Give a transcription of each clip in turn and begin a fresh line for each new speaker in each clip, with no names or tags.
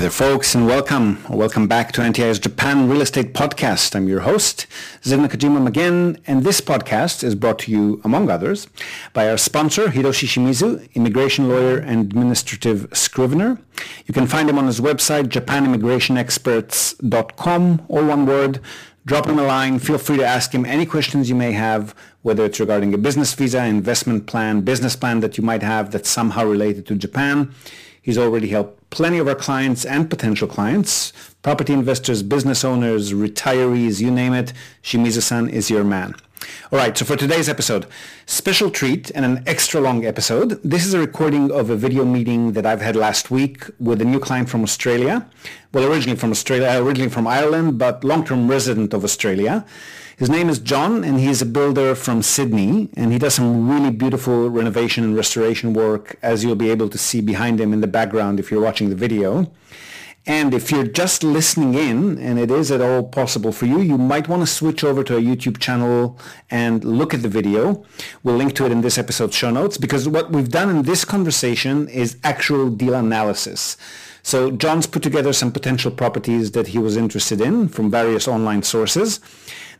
there, folks, and welcome. Welcome back to NTI's Japan Real Estate Podcast. I'm your host, Zen Nakajima again, and this podcast is brought to you, among others, by our sponsor, Hiroshi Shimizu, immigration lawyer and administrative scrivener. You can find him on his website, japanimmigrationexperts.com, all one word. Drop him a line. Feel free to ask him any questions you may have, whether it's regarding a business visa, investment plan, business plan that you might have that's somehow related to Japan. He's already helped plenty of our clients and potential clients, property investors, business owners, retirees, you name it. Shimizu-san is your man. All right, so for today's episode, special treat and an extra long episode. This is a recording of a video meeting that I've had last week with a new client from Australia. Well, originally from Australia, uh, originally from Ireland, but long-term resident of Australia. His name is John, and he's a builder from Sydney, and he does some really beautiful renovation and restoration work, as you'll be able to see behind him in the background if you're watching the video. And if you're just listening in, and it is at all possible for you, you might want to switch over to a YouTube channel and look at the video. We'll link to it in this episode's show notes because what we've done in this conversation is actual deal analysis. So John's put together some potential properties that he was interested in from various online sources.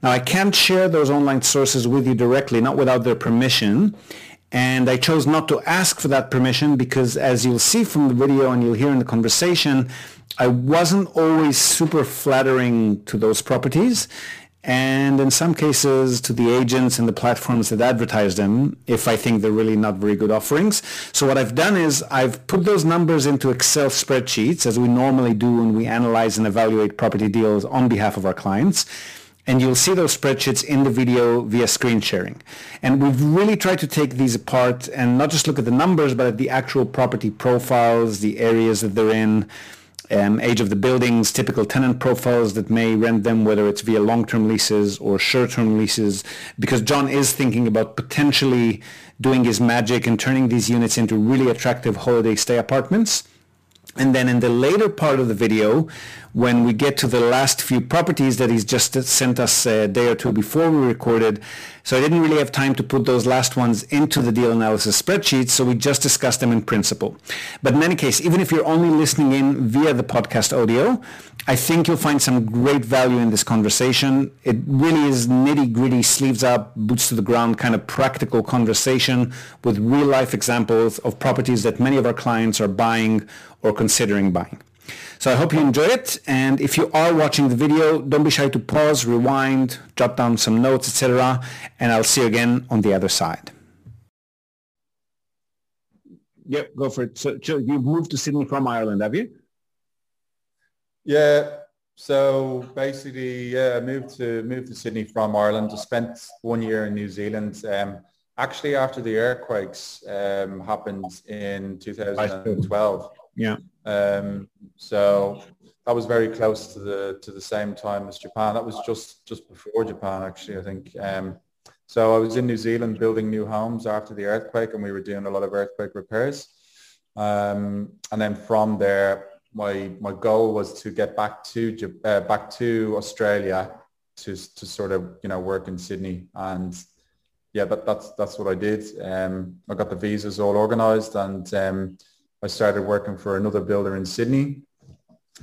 Now I can't share those online sources with you directly, not without their permission. And I chose not to ask for that permission because as you'll see from the video and you'll hear in the conversation, I wasn't always super flattering to those properties and in some cases to the agents and the platforms that advertise them if I think they're really not very good offerings. So what I've done is I've put those numbers into Excel spreadsheets as we normally do when we analyze and evaluate property deals on behalf of our clients. And you'll see those spreadsheets in the video via screen sharing. And we've really tried to take these apart and not just look at the numbers, but at the actual property profiles, the areas that they're in, um, age of the buildings, typical tenant profiles that may rent them, whether it's via long-term leases or short-term leases, because John is thinking about potentially doing his magic and turning these units into really attractive holiday stay apartments. And then in the later part of the video, when we get to the last few properties that he's just sent us a day or two before we recorded. So I didn't really have time to put those last ones into the deal analysis spreadsheet, so we just discussed them in principle. But in any case, even if you're only listening in via the podcast audio, I think you'll find some great value in this conversation. It really is nitty gritty, sleeves up, boots to the ground kind of practical conversation with real life examples of properties that many of our clients are buying or considering buying. So I hope you enjoy it. And if you are watching the video, don't be shy to pause, rewind, jot down some notes, etc. And I'll see you again on the other side. Yep, go for it. So, so you've moved to Sydney from Ireland, have you?
Yeah. So basically, yeah, I moved to moved to Sydney from Ireland. I spent one year in New Zealand. Um, actually, after the earthquakes um, happened in 2012.
Yeah.
Um, so that was very close to the to the same time as Japan. That was just just before Japan, actually. I think. Um, so I was in New Zealand building new homes after the earthquake, and we were doing a lot of earthquake repairs. Um, and then from there, my my goal was to get back to uh, back to Australia to to sort of you know work in Sydney and yeah that, that's that's what I did um, I got the visas all organized and um, I started working for another builder in Sydney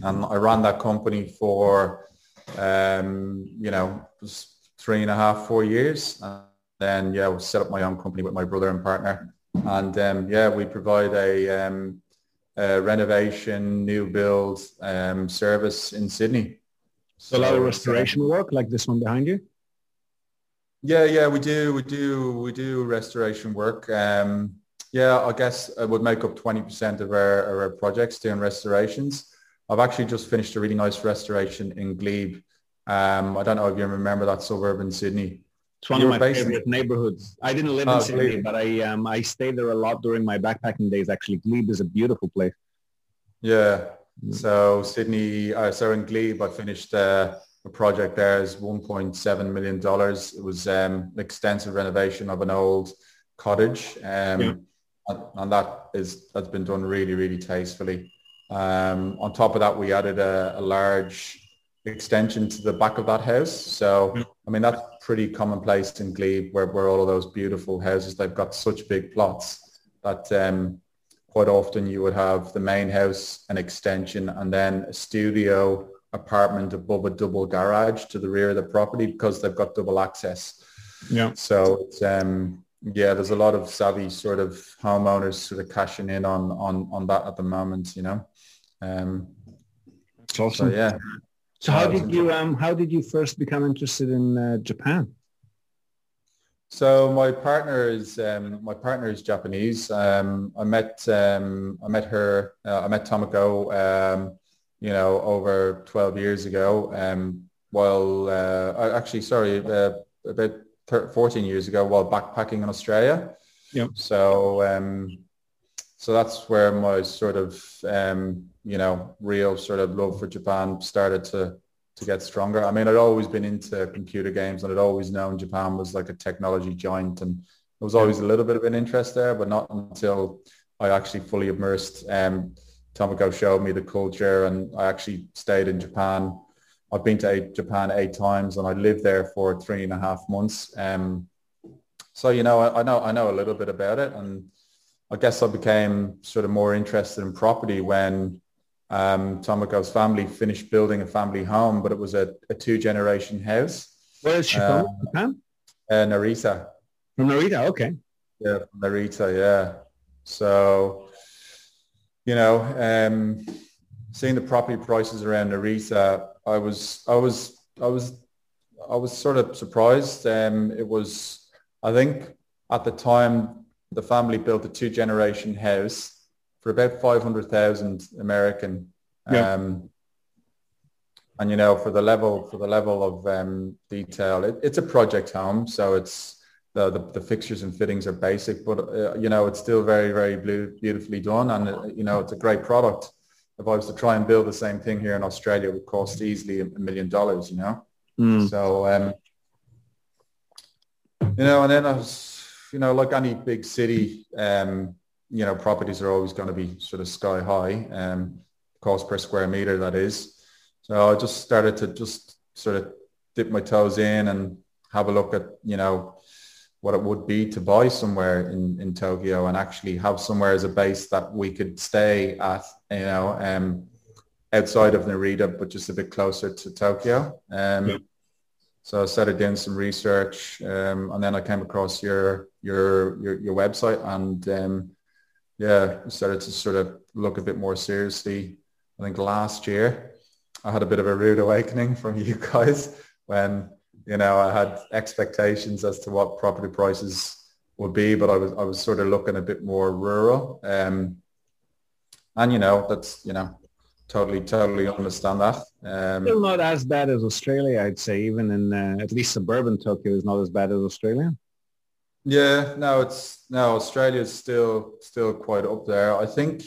and I ran that company for um, you know three and a half four years and then yeah I set up my own company with my brother and partner and um, yeah we provide a um, uh, renovation, new build um, service in Sydney.
So, a lot of restoration work like this one behind you?
Yeah, yeah, we do. We do. We do restoration work. Um, yeah, I guess it would make up 20% of our, of our projects doing restorations. I've actually just finished a really nice restoration in Glebe. Um, I don't know if you remember that suburb in Sydney.
It's one of my favorite in... neighborhoods. I didn't live oh, in Sydney, Glebe. but I um, I stayed there a lot during my backpacking days. Actually, Glebe is a beautiful place.
Yeah. Mm. So Sydney, uh, so in Glebe, I finished uh, a project there is 1.7 million dollars. It was um, extensive renovation of an old cottage, um, yeah. And, that is that's been done really, really tastefully. Um, on top of that, we added a, a large extension to the back of that house. So, I mean, that's pretty commonplace in Glebe where, where all of those beautiful houses, they've got such big plots that um, quite often you would have the main house, an extension, and then a studio apartment above a double garage to the rear of the property because they've got double access.
Yeah.
So it's, um, yeah, there's a lot of savvy sort of homeowners sort of cashing in on on on that at the moment, you know. Um,
That's awesome.
so yeah.
So how did you um how did you first become interested in uh, Japan?
So my partner is um, my partner is Japanese. Um, I met um, I met her uh, I met Tomoko um, you know over 12 years ago. Um, while uh, actually sorry uh, about thir- 14 years ago while backpacking in Australia. So um, so that's where my sort of um, you know real sort of love for Japan started to to get stronger. I mean, I'd always been into computer games and I'd always known Japan was like a technology giant and there was always a little bit of an interest there, but not until I actually fully immersed. Um, Tomoko showed me the culture and I actually stayed in Japan. I've been to Japan eight times and I lived there for three and a half months. Um, so, you know, I, I know, I know a little bit about it and I guess I became sort of more interested in property when um, Tomoko's family finished building a family home, but it was a, a two-generation house.
Where is she
Uh,
from? Japan?
Uh, Narita.
From Narita. Okay.
Yeah, from Narita, yeah. So, you know, um, seeing the property prices around Narita, I was, I was, I was, I was sort of surprised. Um, it was, I think at the time, the family built a two-generation house for about 500,000 American.
Yeah.
Um, and you know, for the level, for the level of um, detail, it, it's a project home, so it's the, the, the fixtures and fittings are basic, but uh, you know, it's still very, very blue, beautifully done, and uh, you know, it's a great product. If I was to try and build the same thing here in Australia, it would cost easily a million dollars. You know.
Mm.
So, um, you know, and then I was, you know, like any big city, um, you know, properties are always going to be sort of sky high, um, cost per square meter, that is. So I just started to just sort of dip my toes in and have a look at, you know, what it would be to buy somewhere in, in Tokyo and actually have somewhere as a base that we could stay at, you know, um, outside of Narita, but just a bit closer to Tokyo. Um,
Yeah.
So I started doing some research, um, and then I came across your your your, your website, and um, yeah, started to sort of look a bit more seriously. I think last year I had a bit of a rude awakening from you guys when you know I had expectations as to what property prices would be, but I was I was sort of looking a bit more rural, um, and you know that's you know totally totally understand that. Um,
Still not as bad as Australia, I'd say. Even in uh, at least suburban Tokyo is not as bad as Australia.
Yeah, no, it's no Australia's still still quite up there. I think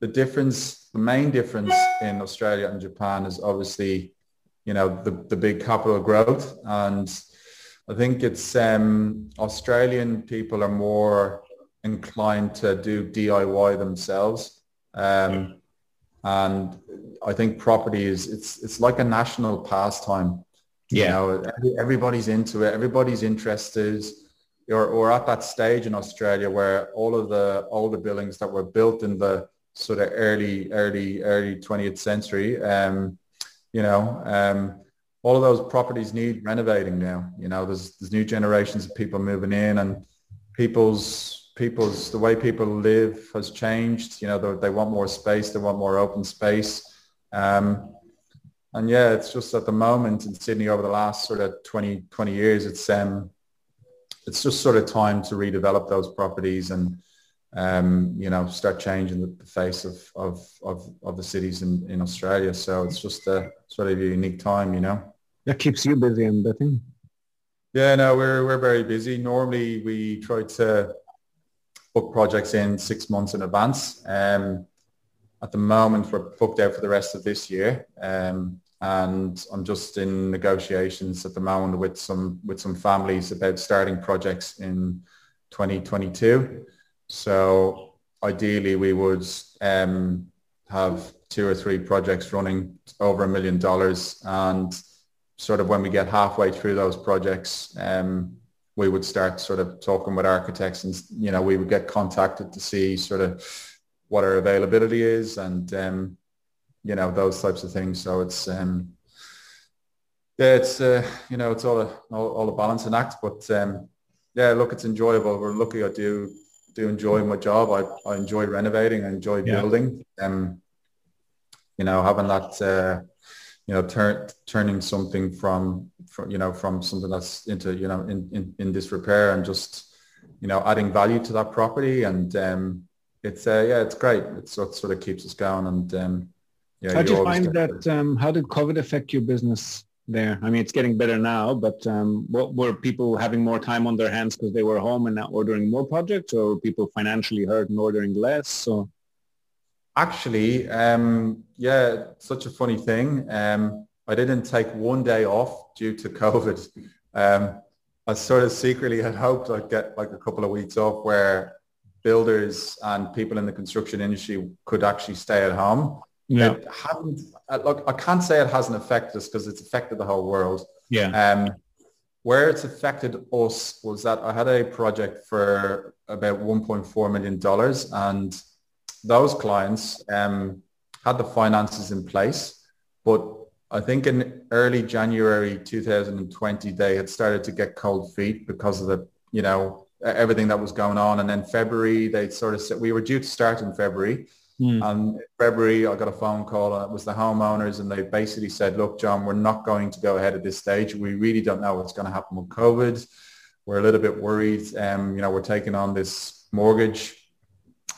the difference, the main difference in Australia and Japan is obviously, you know, the the big capital growth, and I think it's um, Australian people are more inclined to do DIY themselves, um, and I think property is it's it's like a national pastime. You
Yeah.
know, everybody's into it. Everybody's interested or, or at that stage in Australia where all of the older buildings that were built in the sort of early, early, early 20th century, um, you know, um, all of those properties need renovating now. You know, there's, there's new generations of people moving in and people's, people's, the way people live has changed. You know, they, want more space, they want more open space. Um, and yeah, it's just at the moment in Sydney over the last sort of 20, 20 years, it's, um, it's just sort of time to redevelop those properties and um, you know start changing the, face of, of, of, of the cities in, in Australia. So it's just a sort of a unique time, you know.
That keeps you busy, I'm betting.
Yeah, no, we're we're very busy. Normally we try to book projects in six months in advance. Um, at the moment we're booked out for the rest of this year. Um, and I'm just in negotiations at the moment with some with some families about starting projects in 2022. So ideally, we would um, have two or three projects running over a million dollars, and sort of when we get halfway through those projects, um, we would start sort of talking with architects, and you know we would get contacted to see sort of what our availability is and um, you know those types of things. So it's um, yeah, it's uh, you know it's all a all, all a balancing act, but um, yeah, look, it's enjoyable. We're lucky I do do enjoy my job. I, I enjoy renovating. I enjoy yeah. building. Um, you know, having that uh, you know turn turning something from from you know from something that's into you know in in, in disrepair and just you know adding value to that property and um, it's uh, yeah it's great. It's what sort of keeps us going and um,
yeah. How do you find that? Um, how did COVID affect your business? There? I mean, it's getting better now, but um, what were people having more time on their hands because they were home and not ordering more projects, or were people financially hurt and ordering less? So,
actually, um, yeah, such a funny thing. Um, I didn't take one day off due to COVID. Um, I sort of secretly had hoped I'd get like a couple of weeks off where builders and people in the construction industry could actually stay at home. Yeah. It hasn't, uh, look, I can't say it hasn't affected us because it's affected the whole world.
Yeah.
Um, where it's affected us was that I had a project for about 1.4 million dollars, and those clients um, had the finances in place, but I think in early January 2020 they had started to get cold feet because of the you know everything that was going on, and then February they sort of said we were due to start in February, Mm. And in February, I got a phone call and it was the homeowners and they basically said, look, John, we're not going to go ahead at this stage. We really don't know what's going to happen with COVID. We're a little bit worried. Um, you know, we're taking on this mortgage.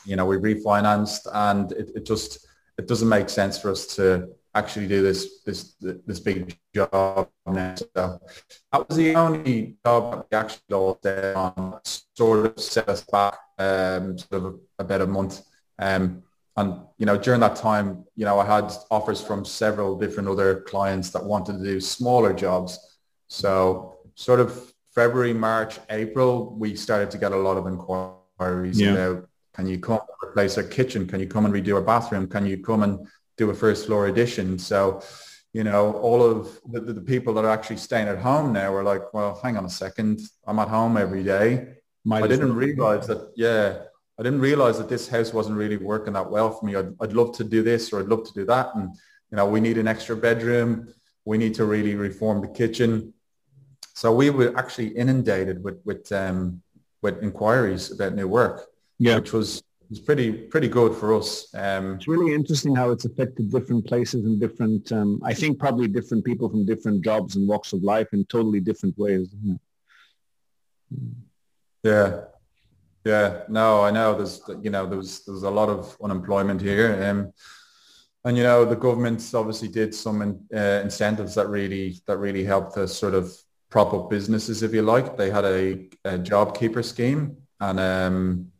You know, we refinanced and it, it just, it doesn't make sense for us to actually do this, this, this big job now. So that was the only job that we actually lost on, sort of set us back um, sort of a about a month. Um, and you know during that time you know i had offers from several different other clients that wanted to do smaller jobs. So sort of february march april we started to get a lot of inquiries yeah. about can you come and replace our kitchen? Can you come and redo our bathroom? Can you come and do a first floor addition? So you know all of the, the people that are actually staying at home now are like well hang on a second. I'm at home every day. Might i didn't realize that yeah I didn't realize that this house wasn't really working that well for me. I'd, I'd love to do this or I'd love to do that. And, you know, we need an extra bedroom. We need to really reform the kitchen. So we were actually inundated with, with, um, with inquiries about new work, yeah. which was, was pretty, pretty good for us. Um,
it's really interesting how it's affected different places and different, um, I think probably different people from different jobs and walks of life in totally different ways.
Yeah, yeah, no, I know. There's, you know, there's there's a lot of unemployment here, um, and you know, the government obviously did some uh, incentives that really that really helped to sort of prop up businesses, if you like. They had a, a JobKeeper scheme, and um,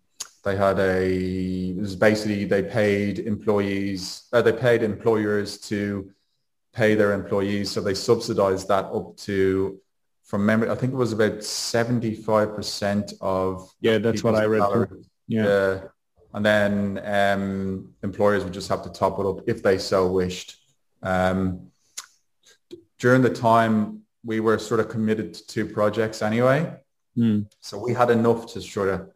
they had a it was basically they paid employees, uh, they paid employers to pay their employees, so they subsidized that up to from memory, I think it was about 75% of
Yeah, that's what I read.
Yeah. yeah. And then um, employers would just have to top it up if they so wished. Um, during the time, we were sort of committed to two projects anyway. Mm. So we had enough to sort of,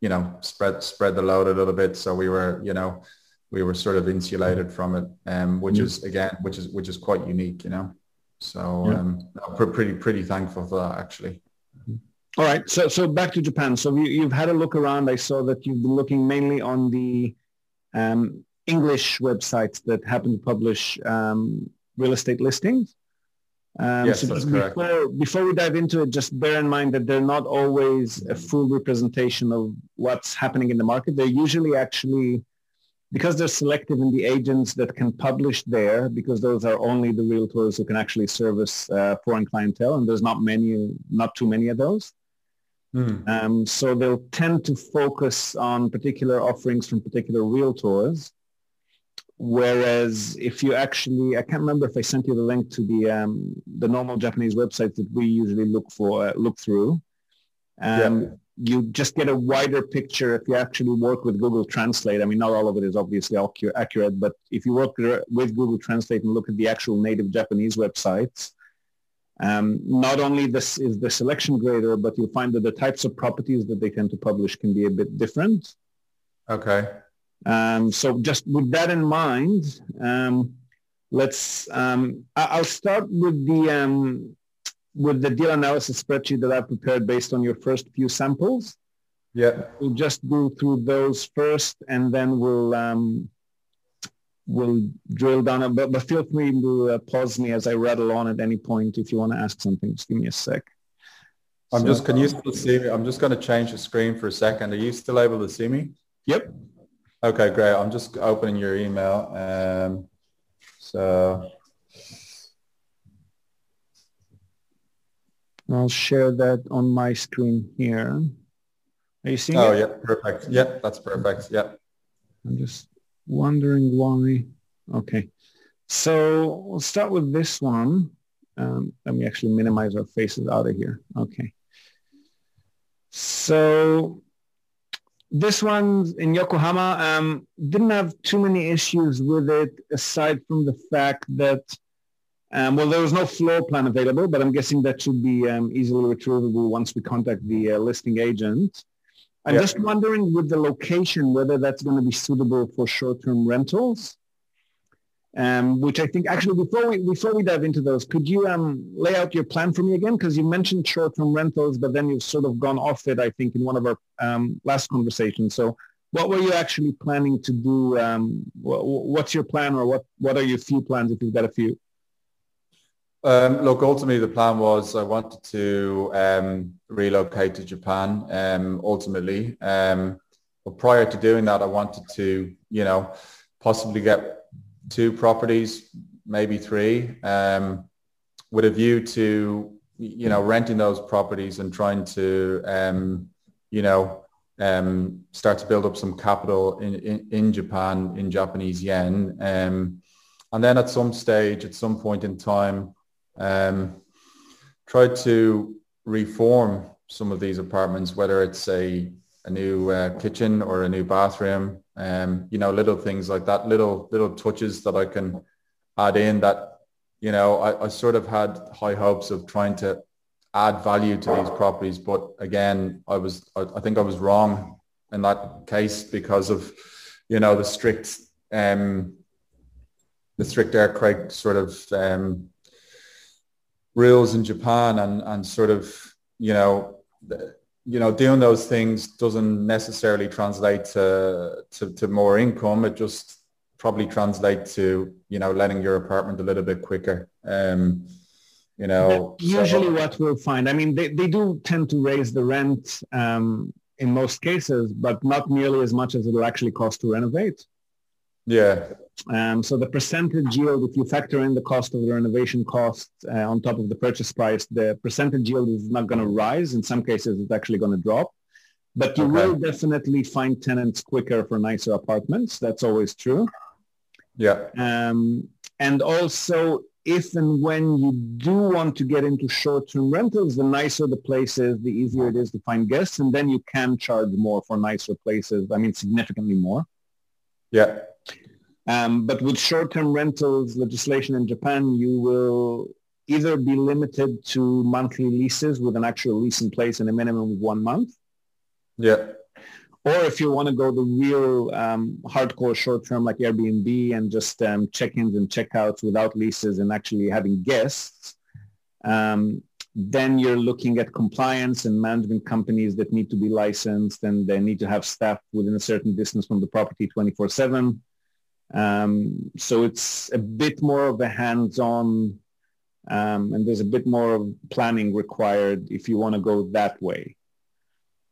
you know, spread spread the load a little bit. So we were, you know, we were sort of insulated from it, um, which mm. is again, which is which is quite unique, you know. So yeah. um, pretty pretty thankful for that actually.
All right, so so back to Japan. So you, have had a look around. I saw that you've been looking mainly on the um, English websites that happen to publish um, real estate listings.
Um, yes, so that's
before,
correct.
Before we dive into it, just bear in mind that they're not always a full representation of what's happening in the market. They're usually actually because they're selective in the agents that can publish there, because those are only the realtors who can actually service uh, foreign clientele, and there's not many, not too many of those. Mm. Um, so they'll tend to focus on particular offerings from particular realtors. Whereas if you actually, I can't remember if I sent you the link to the um, the normal Japanese websites that we usually look for, uh, look through. Um, yeah you just get a wider picture if you actually work with Google Translate. I mean, not all of it is obviously accurate, but if you work with Google Translate and look at the actual native Japanese websites, um, not only this is the selection grader, but you'll find that the types of properties that they tend to publish can be a bit different.
Okay.
Um, so just with that in mind, um, let's. Um, I'll start with the um, with the deal analysis spreadsheet that I've prepared based on your first few samples.
Yeah.
We'll just go through those first, and then we'll um, we'll drill down. But, but feel free to uh, pause me as I rattle on at any point if you want to ask something. Just give me a sec.
I'm so, just. Can you still see me? I'm just going to change the screen for a second. Are you still able to see me?
Yep.
Okay, great. I'm just opening your email. Um, so
I'll share that on my screen here. Are you seeing
oh,
it?
yeah, perfect. Yeah, that's perfect. Yeah.
I'm just wondering why. Okay. So we'll start with this one. Um, let me actually minimize our faces out of here. Okay. So this one in Yokohama um, didn't have too many issues with it aside from the fact that um, well, there was no floor plan available, but I'm guessing that should be um, easily retrievable once we contact the uh, listing agent. I'm just wondering with the location whether that's going to be suitable for short-term rentals. Um, which I think actually before we before we dive into those, could you um, lay out your plan for me again? Because you mentioned short-term rentals, but then you've sort of gone off it. I think in one of our um, last conversations. So, what were you actually planning to do? Um, what's your plan, or what what are your few plans if you've got a few?
Um, look, ultimately the plan was I wanted to um, relocate to Japan. Um, ultimately, um, but prior to doing that, I wanted to, you know, possibly get two properties, maybe three, um, with a view to, you know, renting those properties and trying to, um, you know, start to build up some capital in, in, in Japan in Japanese yen. and then at some stage, at some point in time, um, tried to reform some of these apartments, whether it's a, a new uh, kitchen or a new bathroom, um, you know, little things like that, little little touches that I can add in that, you know, I, I sort of had high hopes of trying to add value to these properties. But again, I was, I, I think I was wrong in that case because of, you know, the strict, um, the strict air earthquake sort of um, rules in Japan and, and sort of, you know, you know, doing those things doesn't necessarily translate to, to, to more income. It just probably translates to, you know, letting your apartment a little bit quicker. Um, you know,
usually so. what we'll find, I mean, they, they do tend to raise the rent um, in most cases, but not nearly as much as it will actually cost to renovate.
Yeah.
Um, so the percentage yield, if you factor in the cost of the renovation cost uh, on top of the purchase price, the percentage yield is not going to rise. In some cases, it's actually going to drop. But you okay. will definitely find tenants quicker for nicer apartments. That's always true.
Yeah.
Um, and also, if and when you do want to get into short-term rentals, the nicer the place is, the easier it is to find guests, and then you can charge more for nicer places. I mean, significantly more.
Yeah.
Um, but with short-term rentals legislation in Japan, you will either be limited to monthly leases with an actual lease in place and a minimum of one month.
Yeah.
Or if you want to go the real um, hardcore short-term like Airbnb and just um, check-ins and check-outs without leases and actually having guests, um, then you're looking at compliance and management companies that need to be licensed and they need to have staff within a certain distance from the property 24-7 um, so it's a bit more of a hands-on um, and there's a bit more of planning required if you want to go that way.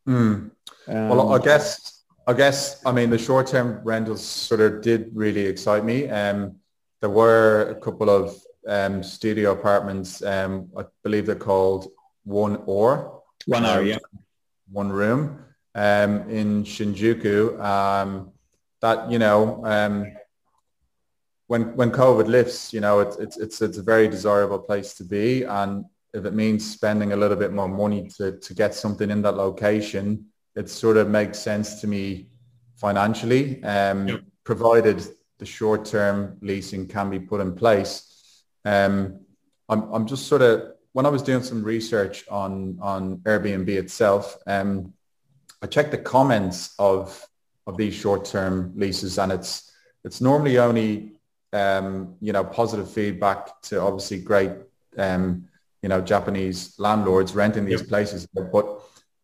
Mm. Um, well, I guess, I guess, I mean, the short-term rentals sort of did really excite me. Um, there were a couple of um, studio apartments, um, I believe they're called One R.
One R, yeah.
One room um, in Shinjuku. Um, that, you know, um, when when COVID lifts, you know, it's it's it's it's a very desirable place to be, and if it means spending a little bit more money to to get something in that location, it sort of makes sense to me financially, um, yep. provided the short term leasing can be put in place. Um, I'm I'm just sort of when I was doing some research on on Airbnb itself, um, I checked the comments of of these short-term leases, and it's it's normally only um, you know positive feedback to obviously great um, you know Japanese landlords renting these yep. places, but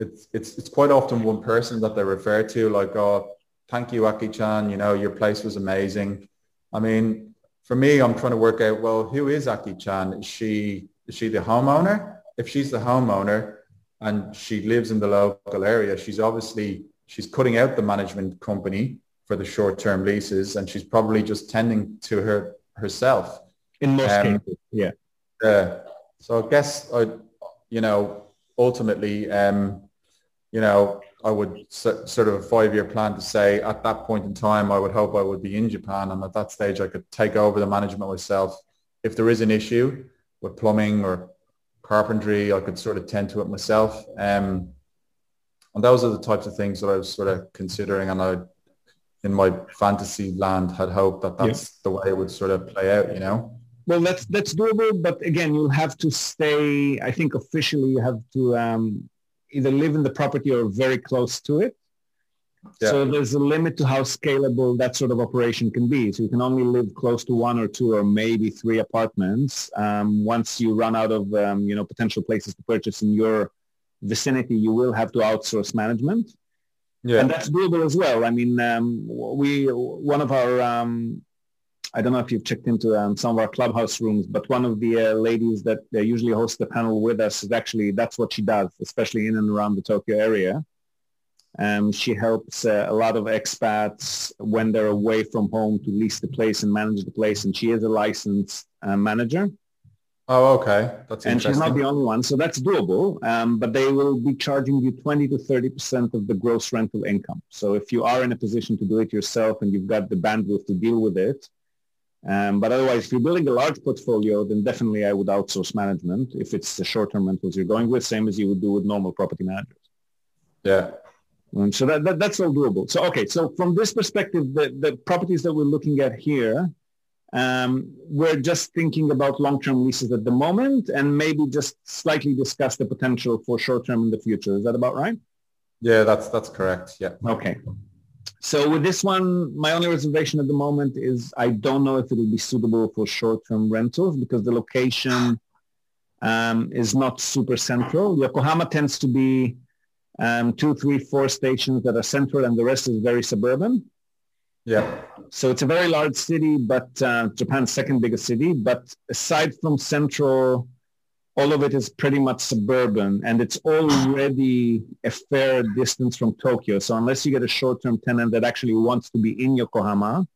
it's it's it's quite often one person that they refer to, like oh thank you Aki-chan, you know your place was amazing. I mean, for me, I'm trying to work out well who is Aki-chan? Is she is she the homeowner? If she's the homeowner and she lives in the local area, she's obviously she's cutting out the management company for the short-term leases and she's probably just tending to her herself.
In most um, cases, yeah.
Uh, so I guess I, you know, ultimately, um, you know, I would sort of a five-year plan to say at that point in time, I would hope I would be in Japan, and at that stage, I could take over the management myself. If there is an issue with plumbing or carpentry, I could sort of tend to it myself. Um, and those are the types of things that I was sort of considering, and I, in my fantasy land, had hoped that that's yeah. the way it would sort of play out. You know.
Well, that's that's doable, but again, you'll have to stay. I think officially, you have to um, either live in the property or very close to it. Yeah. So there's a limit to how scalable that sort of operation can be. So you can only live close to one or two or maybe three apartments. Um, once you run out of um, you know potential places to purchase in your vicinity, you will have to outsource management. Yeah. And that's doable as well. I mean, um, we one of our um, I don't know if you've checked into um, some of our clubhouse rooms, but one of the uh, ladies that uh, usually hosts the panel with us is actually that's what she does, especially in and around the Tokyo area. Um, she helps uh, a lot of expats when they're away from home to lease the place and manage the place, and she is a licensed uh, manager.
Oh, okay.
That's and she's not the only one, so that's doable. Um, but they will be charging you 20 to 30 percent of the gross rental income. So if you are in a position to do it yourself and you've got the bandwidth to deal with it, um, but otherwise, if you're building a large portfolio, then definitely I would outsource management if it's the short-term rentals you're going with, same as you would do with normal property managers.
Yeah.
Um, so that, that, that's all doable. So, okay. So from this perspective, the, the properties that we're looking at here, um, we're just thinking about long-term leases at the moment and maybe just slightly discuss the potential for short-term in the future. Is that about right?
Yeah, that's, that's correct. Yeah.
Okay. So with this one, my only reservation at the moment is I don't know if it'll be suitable for short-term rentals because the location um, is not super central. Yokohama tends to be um, two, three, four stations that are central and the rest is very suburban.
Yeah.
So it's a very large city, but uh, Japan's second biggest city. But aside from central all of it is pretty much suburban and it's already a fair distance from Tokyo. So unless you get a short-term tenant that actually wants to be in Yokohama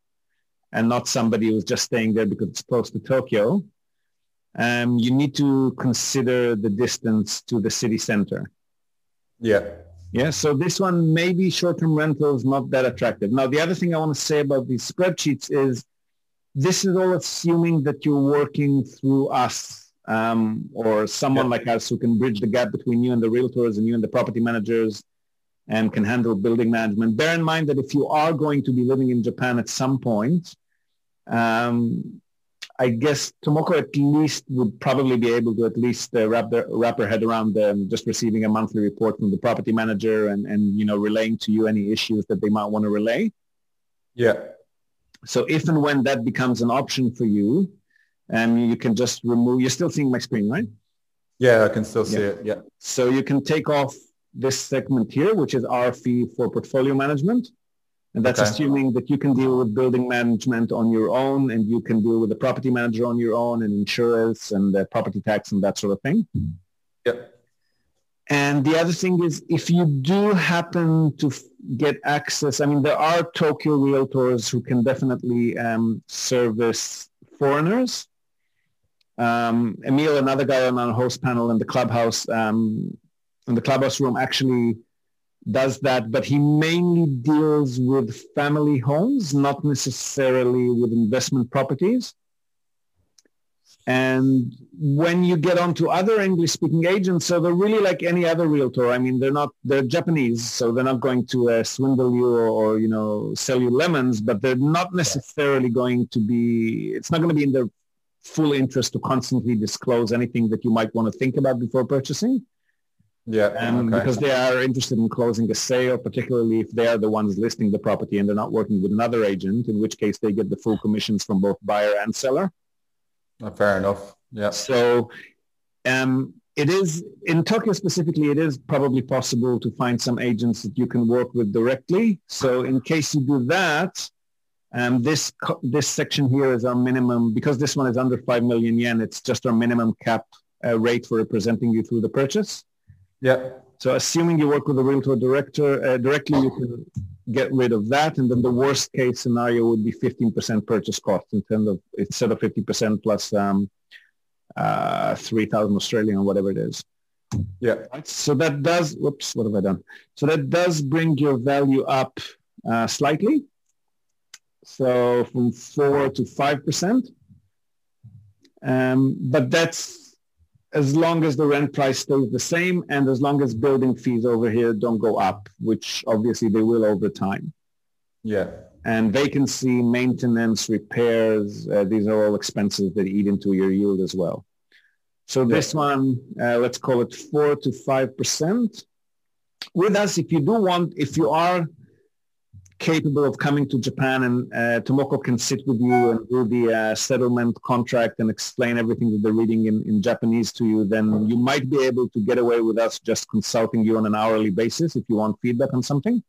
and not somebody who's just staying there because it's close to Tokyo, um, you need to consider the distance to the city center.
Yeah.
Yeah, so this one maybe short-term rental is not that attractive. Now, the other thing I want to say about these spreadsheets is this is all assuming that you're working through us um, or someone yeah. like us who can bridge the gap between you and the realtors and you and the property managers and can handle building management. Bear in mind that if you are going to be living in Japan at some point, um, I guess Tomoko at least would probably be able to at least uh, wrap, their, wrap her head around um, just receiving a monthly report from the property manager and, and, you know, relaying to you any issues that they might want to relay.
Yeah.
So if and when that becomes an option for you, and you can just remove, you're still seeing my screen, right?
Yeah, I can still see yeah. it. Yeah.
So you can take off this segment here, which is our fee for portfolio management. And that's okay. assuming that you can deal with building management on your own and you can deal with the property manager on your own and insurance and the property tax and that sort of thing.
Yep.
And the other thing is if you do happen to get access, I mean, there are Tokyo realtors who can definitely um, service foreigners um, Emil, another guy on our host panel in the clubhouse, um, in the clubhouse room, actually does that, but he mainly deals with family homes, not necessarily with investment properties. And when you get onto other English-speaking agents, so they're really like any other realtor. I mean, they're not they're Japanese, so they're not going to uh, swindle you or, or, you know sell you lemons, but they're not necessarily going to be. It's not going to be in their full interest to constantly disclose anything that you might want to think about before purchasing.
Yeah,
um,
okay.
because they are interested in closing a sale, particularly if they are the ones listing the property and they're not working with another agent, in which case they get the full commissions from both buyer and seller.
Uh, Fair enough. Yeah.
So um, it is in Tokyo specifically. It is probably possible to find some agents that you can work with directly. So in case you do that, um, this this section here is our minimum because this one is under five million yen. It's just our minimum cap uh, rate for representing you through the purchase.
Yeah.
So assuming you work with a realtor director uh, directly, you can get rid of that. And then the worst case scenario would be 15% purchase cost in terms of instead of 50% plus um, uh, 3,000 Australian or whatever it is.
Yeah.
So that does, whoops, what have I done? So that does bring your value up uh, slightly. So from 4 to 5%. Um, but that's as long as the rent price stays the same and as long as building fees over here don't go up, which obviously they will over time.
Yeah.
And vacancy, maintenance, repairs, uh, these are all expenses that eat into your yield as well. So this one, uh, let's call it 4 to 5%. With us, if you do want, if you are capable of coming to Japan and uh, Tomoko can sit with you and do the uh, settlement contract and explain everything that they're reading in, in Japanese to you, then you might be able to get away with us just consulting you on an hourly basis if you want feedback on something.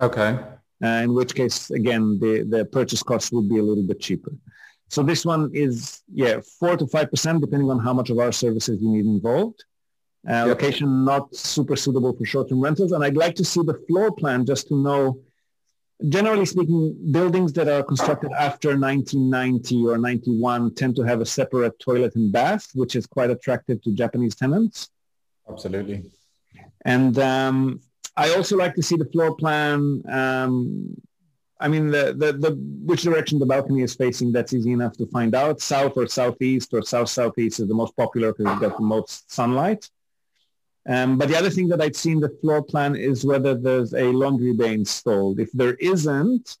Okay.
Uh, in which case, again, the, the purchase cost would be a little bit cheaper. So this one is, yeah, 4 to 5%, depending on how much of our services you need involved. Uh,
Yep.
Location not super suitable for short-term rentals. And I'd like to see the floor plan just to know generally speaking, buildings that are constructed after 1990 or 91 tend to have a separate toilet and bath, which is quite attractive to Japanese tenants.
Absolutely.
And um, I also like to see the floor plan. Um, I mean, the, the, the, which direction the balcony is facing, that's easy enough to find out. South or southeast or south-southeast is the most popular because you've got the most sunlight. Um, but the other thing that I'd see in the floor plan is whether there's a laundry bay installed. If there isn't,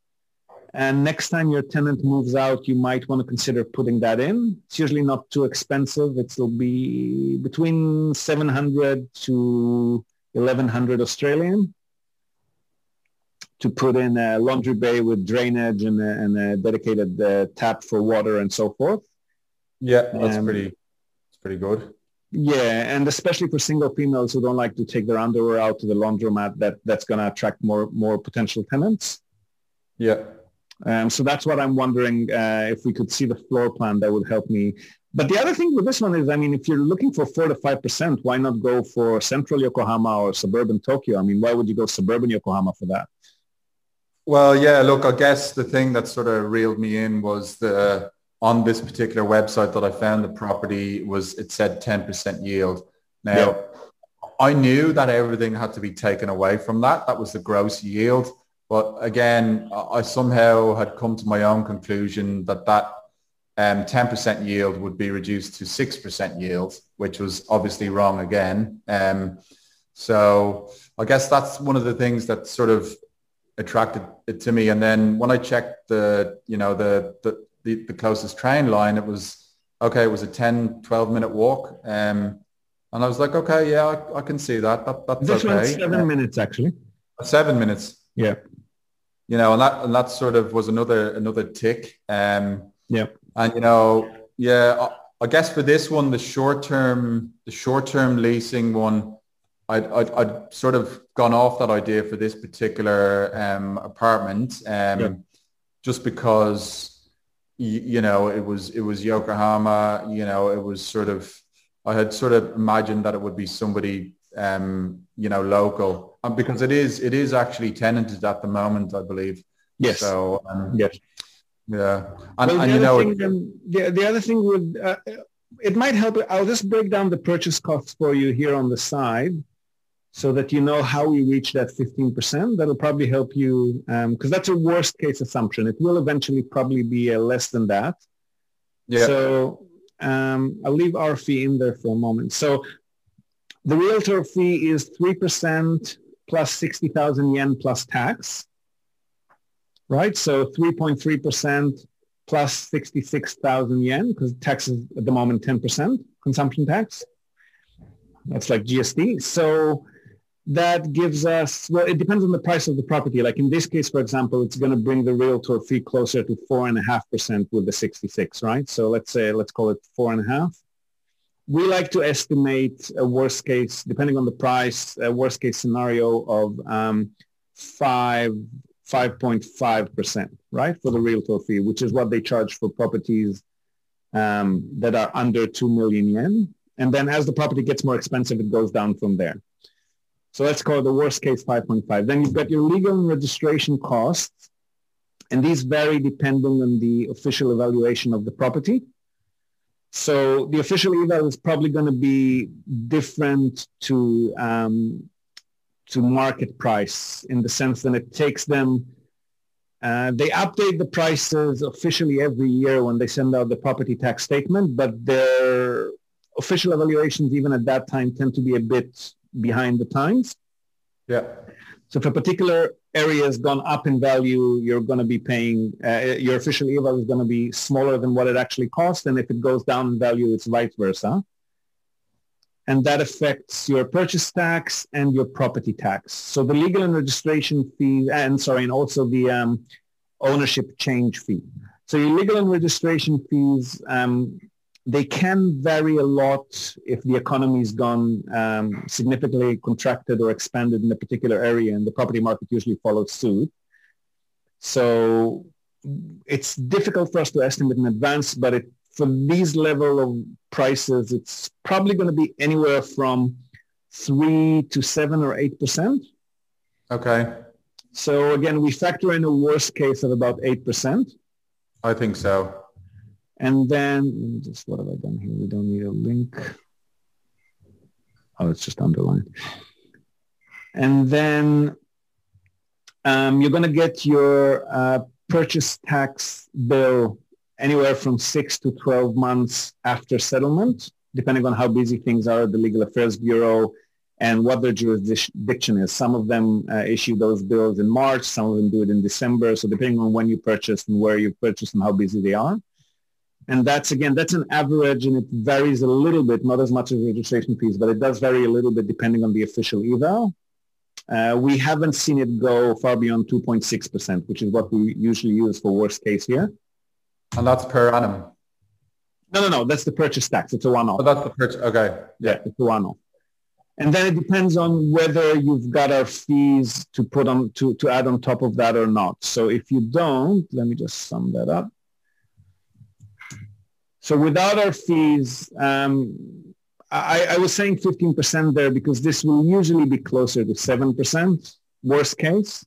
and next time your tenant moves out, you might want to consider putting that in. It's usually not too expensive. It'll be between 700 to 1100 Australian to put in a laundry bay with drainage and a, and a dedicated uh, tap for water and so forth.
Yeah, that's
Um,
pretty. It's pretty good.
Yeah, and especially for single females who don't like to take their underwear out to the laundromat, that that's going to attract more more potential tenants.
Yeah.
Um, so that's what I'm wondering uh, if we could see the floor plan that would help me. But the other thing with this one is, I mean, if you're looking for four to five percent, why not go for central Yokohama or suburban Tokyo? I mean, why would you go suburban Yokohama for that?
Well, yeah. Look, I guess the thing that sort of reeled me in was the on this particular website that I found the property was it said 10% yield. Now,
Yeah.
I knew that everything had to be taken away from that. That was the gross yield. But again, I somehow had come to my own conclusion that that um, 10% yield would be reduced to 6% yield, which was obviously wrong again. Um, so I guess that's one of the things that sort of attracted it to me. And then when I checked the, you know, the, the, the, the closest train line, it was, okay, it was a 10, 12 minute walk. Um, and I was like, okay, yeah, I, I can see that. that that's
This
okay.
seven
Uh,
minutes actually.
seven minutes
Yeah.
you know, and that and that sort of was another another tick. Um,
Yeah.
and you know, yeah, I, I guess for this one, the short term, the short term leasing one, I'd, I'd I'd sort of gone off that idea for this particular um, apartment, um,
Yeah.
just because you, you know it was it was Yokohama, you know, it was sort of I had sort of imagined that it would be somebody um, you know local, um, because it is it is actually tenanted at the moment, I believe.
Yes.
So um,
yes.
yeah, and,
Well,
and you know,
thing, um, the, the other thing would, uh, it might help. I'll just break down the purchase costs for you here on the side so that you know how we reach that 15%. That'll probably help you because that's a worst case assumption. It will eventually probably be uh, less than that.
yeah,
So um, I'll leave our fee in there for a moment. So the realtor fee is 3% plus 60,000 yen plus tax, right? So 3.3% plus 66,000 yen because tax is at the moment 10% consumption tax. That's like GST. So that gives us, well, it depends on the price of the property. Like in this case, for example, it's going to bring the realtor fee closer to four and a half percent with the 66, right? So let's say, let's call it four and a half. We like to estimate a worst case, depending on the price, a worst case scenario of um, five, 5.5%, right? For the realtor fee, which is what they charge for properties um, that are under 2 million yen. And then as the property gets more expensive, it goes down from there. So let's call it the worst case 5.5. Then you've got your legal and registration costs, and these vary depending on the official evaluation of the property. So the official eval is probably going to be different to um, to market price in the sense that it takes them. Uh, they update the prices officially every year when they send out the property tax statement, but their official evaluations, even at that time, tend to be a bit behind the times.
Yeah.
So if a particular area has gone up in value, you're going to be paying, uh, your official eval is going to be smaller than what it actually costs. And if it goes down in value, it's vice versa. And that affects your purchase tax and your property tax. So the legal and registration fee, and sorry, and also the um, ownership change fee. So your legal and registration fees, um, they can vary a lot if the economy's gone um, significantly contracted or expanded in a particular area and the property market usually follows suit. So it's difficult for us to estimate in advance, but it, for these level of prices, it's probably going to be anywhere from three to seven or eight percent.
Okay.
So again, we factor in a worst case of about eight percent.
I think so.
And then just what have I done here? We don't need a link. Oh, it's just underlined. And then um, you're going to get your uh, purchase tax bill anywhere from six to 12 months after settlement, depending on how busy things are at the Legal Affairs Bureau and what their jurisdiction is. Some of them uh, issue those bills in March, some of them do it in December. So depending on when you purchased and where you purchased and how busy they are. And that's again, that's an average and it varies a little bit, not as much as registration fees, but it does vary a little bit depending on the official eval. Uh, we haven't seen it go far beyond 2.6%, which is what we usually use for worst case here.
And that's per annum?
No, no, no. That's the purchase tax. It's a one-off.
Oh, that's the purchase. Okay.
Yeah, it's a one-off. And then it depends on whether you've got our fees to put on to, to add on top of that or not. So if you don't, let me just sum that up. So without our fees, um, I, I, was saying 15% there because this will usually be closer to 7%, worst case.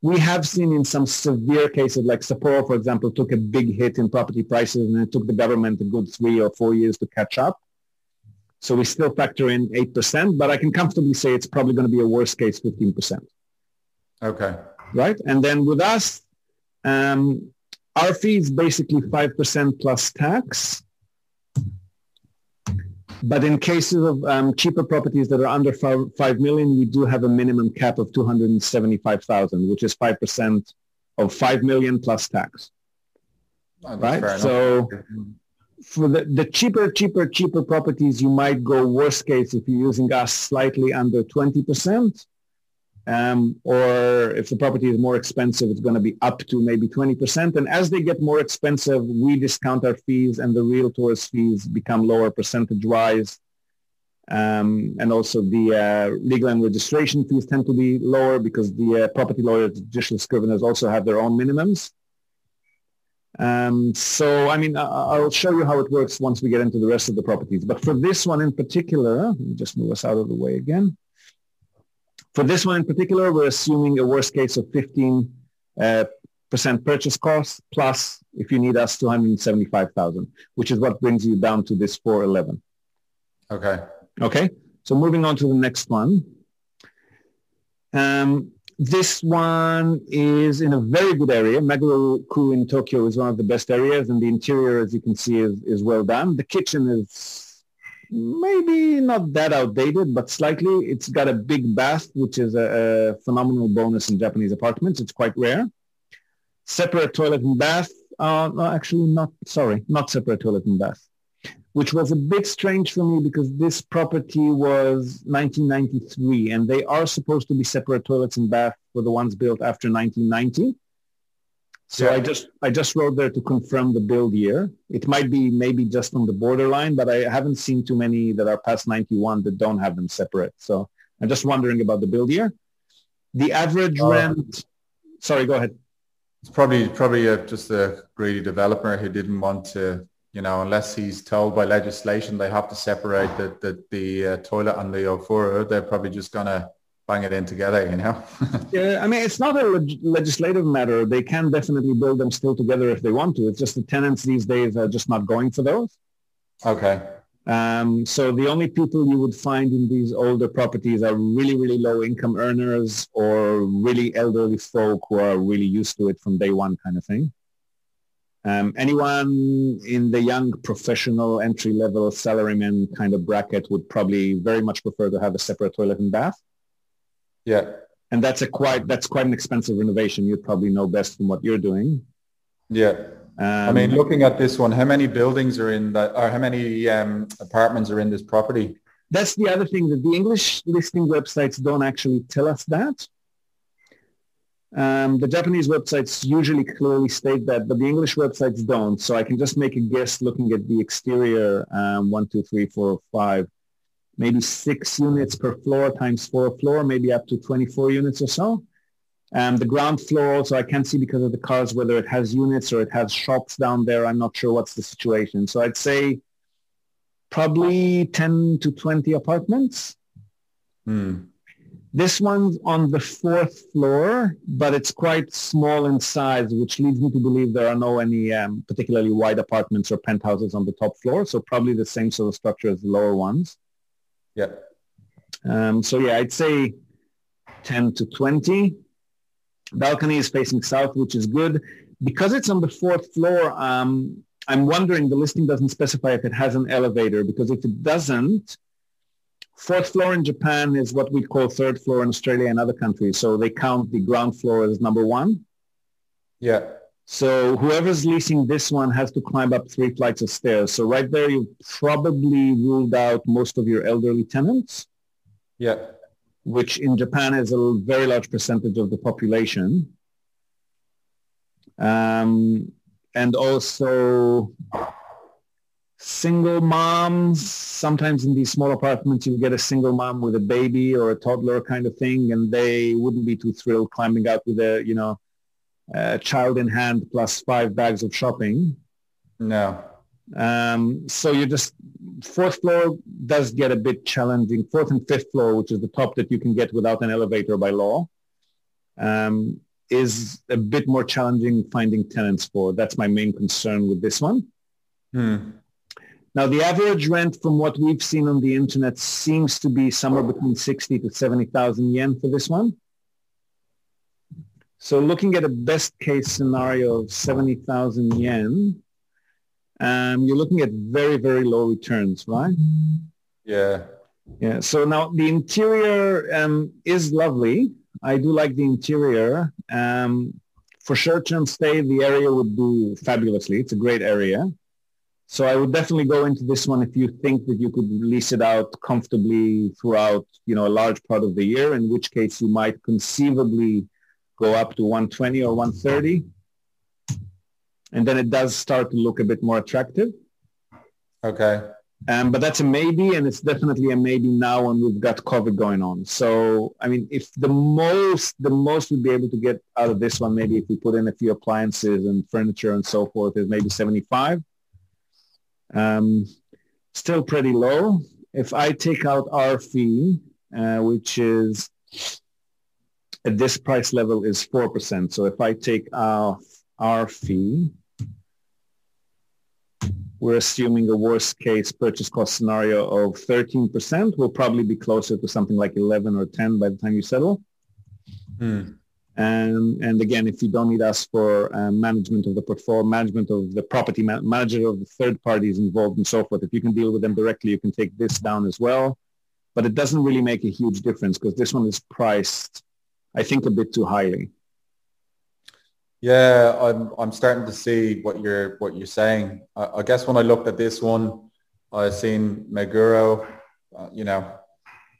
We have seen in some severe cases, like Sapporo, for example, took a big hit in property prices and it took the government a good three or four years to catch up. So we still factor in 8%, but I can comfortably say it's probably going to be a worst case 15%.
Okay.
Right? And then with us, um, our fee is basically 5% plus tax. But in cases of um, cheaper properties that are under five, 5 million, we do have a minimum cap of 275,000, which is 5% of 5 million plus tax. Oh, right? So for the, the cheaper, cheaper, cheaper properties, you might go worst case if you're using us slightly under 20%. Um, or if the property is more expensive, it's going to be up to maybe 20%. And as they get more expensive, we discount our fees and the realtor's fees become lower percentage-wise. Um, and also the uh, legal and registration fees tend to be lower because the uh, property lawyers, judicial scriveners also have their own minimums. Um, so, I mean, I'll show you how it works once we get into the rest of the properties. But for this one in particular, just move us out of the way again. For this one in particular, we're assuming a worst case of 15 uh, percent purchase cost plus, if you need us, 275,000, which is what brings you down to this 411.
Okay.
Okay. So moving on to the next one. Um, this one is in a very good area. Meguro-ku in Tokyo is one of the best areas, and the interior, as you can see, is, is well done. The kitchen is maybe not that outdated, but slightly. It's got a big bath, which is a, a phenomenal bonus in Japanese apartments. It's quite rare. Separate toilet and bath. Uh, no, actually not, sorry, not separate toilet and bath. which was a bit strange for me because this property was 1993 and they are supposed to be separate toilets and bath for the ones built after 1990. So yeah. I just I just wrote there to confirm the build year. It might be maybe just on the borderline, but I haven't seen too many that are past 91 that don't have them separate. So I'm just wondering about the build year. The average uh, rent. Sorry, go ahead.
It's probably probably a, just a greedy developer who didn't want to you know, unless he's told by legislation they have to separate the the, the uh, toilet and the Ofuro, they're probably just gonna bang it in together, you know.
yeah, I mean, it's not a leg- legislative matter. They can definitely build them still together if they want to. It's just the tenants these days are just not going for those.
Okay.
Um, so the only people you would find in these older properties are really, really low income earners or really elderly folk who are really used to it from day one kind of thing. Um, anyone in the young professional entry level salaryman kind of bracket would probably very much prefer to have a separate toilet and bath.
Yeah.
And that's a quite that's quite an expensive renovation. You'd probably know best from what you're doing.
Yeah. Um, I mean, looking at this one, how many buildings are in that, or how many um, apartments are in this property?
That's the other thing that the English listing websites don't actually tell us that. Um, the Japanese websites usually clearly state that, but the English websites don't. So I can just make a guess looking at the exterior, um, one, two, three, four, five, maybe six units per floor times four floor, maybe up to 24 units or so. Um, the ground floor also I can't see because of the cars whether it has units or it has shops down there. I'm not sure what's the situation. So I'd say probably 10 to 20 apartments.
Hmm.
This one's on the fourth floor, but it's quite small in size, which leads me to believe there are no any um, particularly wide apartments or penthouses on the top floor. So probably the same sort of structure as the lower ones.
Yeah.
Um, so yeah, I'd say 10 to 20. Balcony is facing south, which is good. Because it's on the fourth floor, um, I'm wondering the listing doesn't specify if it has an elevator because if it doesn't, Fourth floor in Japan is what we call third floor in Australia and other countries. So they count the ground floor as number one.
Yeah.
So whoever's leasing this one has to climb up three flights of stairs. So right there, you probably ruled out most of your elderly tenants.
Yeah.
Which in Japan is a very large percentage of the population. Um, and also single moms. Sometimes in these small apartments, you get a single mom with a baby or a toddler kind of thing, and they wouldn't be too thrilled climbing out with a, you know, a child in hand plus five bags of shopping.
No.
Um, so you just, fourth floor does get a bit challenging. Fourth and fifth floor, which is the top that you can get without an elevator by law, um, is a bit more challenging finding tenants for. That's my main concern with this one.
Hmm.
Now, the average rent from what we've seen on the internet seems to be somewhere between 60 to 70,000 yen for this one. So looking at a best case scenario of 70,000 yen, um, you're looking at very, very low returns, right?
Yeah.
Yeah. So now the interior um, is lovely. I do like the interior. Um, for short-term stay, the area would do fabulously. It's a great area. So I would definitely go into this one if you think that you could lease it out comfortably throughout, you know, a large part of the year, in which case you might conceivably go up to 120 or 130. And then it does start to look a bit more attractive.
Okay.
Um, but that's a maybe, and it's definitely a maybe now when we've got COVID going on. So, I mean, if the most, the most we'd be able to get out of this one, maybe if we put in a few appliances and furniture and so forth, is maybe 75. Um, still pretty low. If I take out our fee, uh, which is at this price level is 4%. So if I take off our fee, we're assuming a worst case purchase cost scenario of 13%. We'll probably be closer to something like 11 or 10 by the time you settle.
Hmm.
And, and again, if you don't need us for uh, management of the portfolio, management of the property, ma- manager of the third parties involved and so forth, if you can deal with them directly, you can take this down as well. But it doesn't really make a huge difference because this one is priced, I think, a bit too highly.
Yeah, I'm I'm starting to see what you're what you're saying. I, I guess when I looked at this one, I seen Meguro, uh, you know,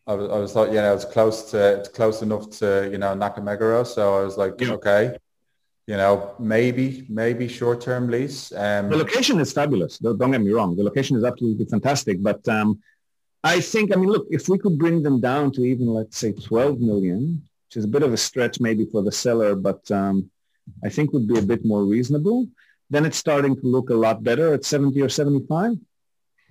I was, I was thought, you know, it's close to, it's close enough to, you know, Nakameguro. So I was like, yeah. okay, you know, maybe, maybe short-term lease.
Um, the location is fabulous. Don't, don't, get me wrong. The location is absolutely fantastic. But um, I think, I mean, look, if we could bring them down to even, let's say, 12 million, which is a bit of a stretch maybe for the seller, but um, I think would be a bit more reasonable. Then it's starting to look a lot better at 70 or 75.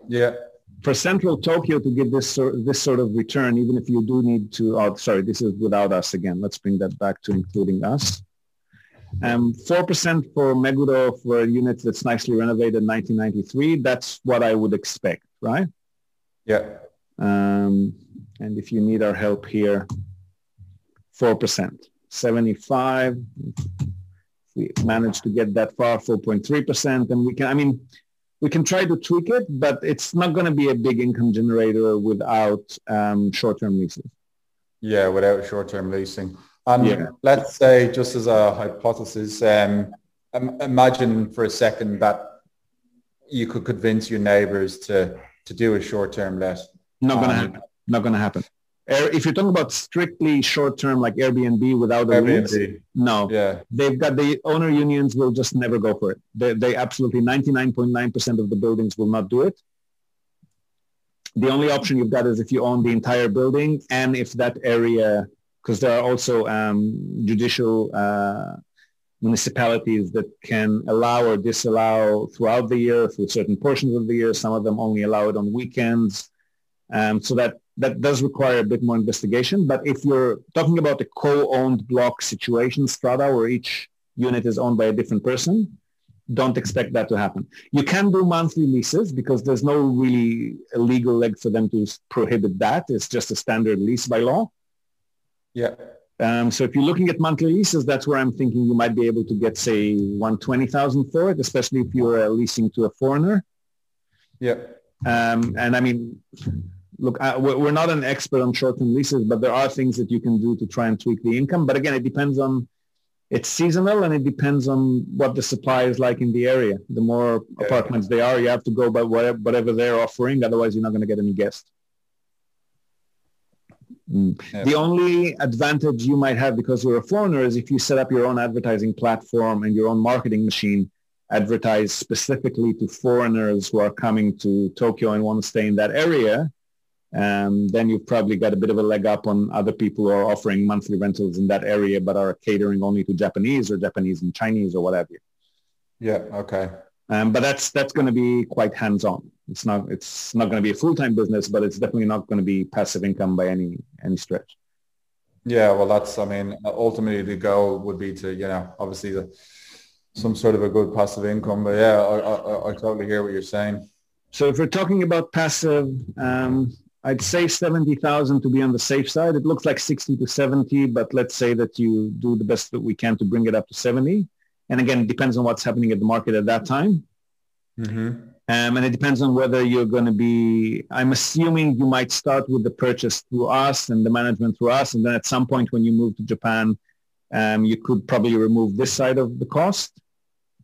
Yeah.
For central Tokyo to get this sort, this sort of return, even if you do need to, oh, sorry, this is without us again. Let's bring that back to including us. Um, 4% for Meguro for a unit that's nicely renovated 1993. That's what I would expect, right?
Yeah.
Um, and if you need our help here, 4%. 75, we managed to get that far, 4.3%, and we can, I mean, we can try to tweak it, but it's not going to be a big income generator without um, short-term leases.
Yeah, without short-term leasing. And yeah. let's say, just as a hypothesis, um, imagine for a second that you could convince your neighbors to, to do a short-term let.
Not going to happen. Not going to happen if you're talking about strictly short term like Airbnb without a Airbnb. no.
Yeah.
They've got the owner unions will just never go for it. They, they absolutely 99.9% of the buildings will not do it. The only option you've got is if you own the entire building and if that area, because there are also um, judicial uh, municipalities that can allow or disallow throughout the year for certain portions of the year. Some of them only allow it on weekends. Um, so that that does require a bit more investigation. But if you're talking about a co-owned block situation, strata, where each unit is owned by a different person, don't expect that to happen. You can do monthly leases because there's no really a legal leg for them to prohibit that. It's just a standard lease by law.
Yeah.
Um, so if you're looking at monthly leases, that's where I'm thinking you might be able to get, say, 120,000 for it, especially if you're uh, leasing to a foreigner.
Yeah.
Um, and I mean, look, I, we're not an expert on short-term leases, but there are things that you can do to try and tweak the income. But again, it depends on, it's seasonal and it depends on what the supply is like in the area. The more yeah. apartments they are, you have to go by whatever, whatever they're offering. Otherwise, you're not going to get any guests. Mm. Yeah. The only advantage you might have because you're a foreigner is if you set up your own advertising platform and your own marketing machine, advertise specifically to foreigners who are coming to Tokyo and want to stay in that area, um, then you've probably got a bit of a leg up on other people who are offering monthly rentals in that area but are catering only to Japanese or Japanese and Chinese or whatever.
Yeah. Okay.
Um, but that's that's going to be quite hands-on. It's not it's not going to be a full-time business, but it's definitely not going to be passive income by any any stretch.
Yeah. Well, that's I mean ultimately the goal would be to you know obviously the some sort of a good passive income. But yeah, I, I, I totally hear what you're saying.
So if we're talking about passive, um, I'd say 70,000 to be on the safe side. It looks like 60 to 70, but let's say that you do the best that we can to bring it up to 70. And again, it depends on what's happening at the market at that time.
Mm-hmm.
Um, and it depends on whether you're going to be, I'm assuming you might start with the purchase through us and the management through us. And then at some point when you move to Japan, um, you could probably remove this side of the cost,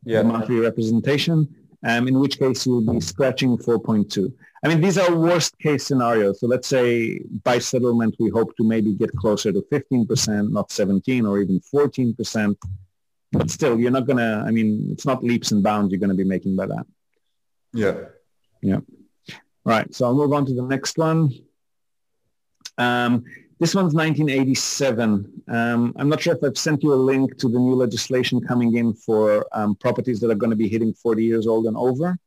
yeah.
the monthly representation, um, in which case you will be scratching 4.2. I mean, these are worst case scenarios. So let's say by settlement, we hope to maybe get closer to 15%, not 17 or even 14%. But still, you're not going to, I mean, it's not leaps and bounds you're going to be making by that.
Yeah.
Yeah. Right. So I'll move on to the next one. Um, this one's 1987. Um, I'm not sure if I've sent you a link to the new legislation coming in for um, properties that are going to be hitting 40 years old and over.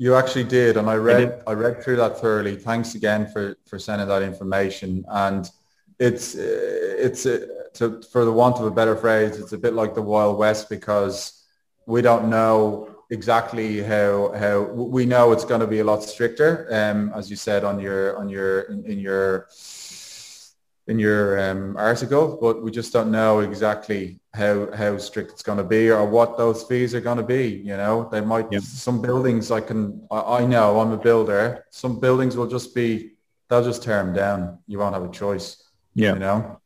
You actually did, and I read I, I, read through that thoroughly. Thanks again for for sending that information. And it's it's a, to, for the want of a better phrase, it's a bit like the Wild West because we don't know exactly how how we know it's going to be a lot stricter. Um, as you said on your on your in, in your in your um, article, but we just don't know exactly how how strict it's going to be or what those fees are going to be. You know, they might yep. some buildings I can I, I, know I'm a builder. Some buildings will just be they'll just tear them down. You won't have a choice.
Yeah,
you know.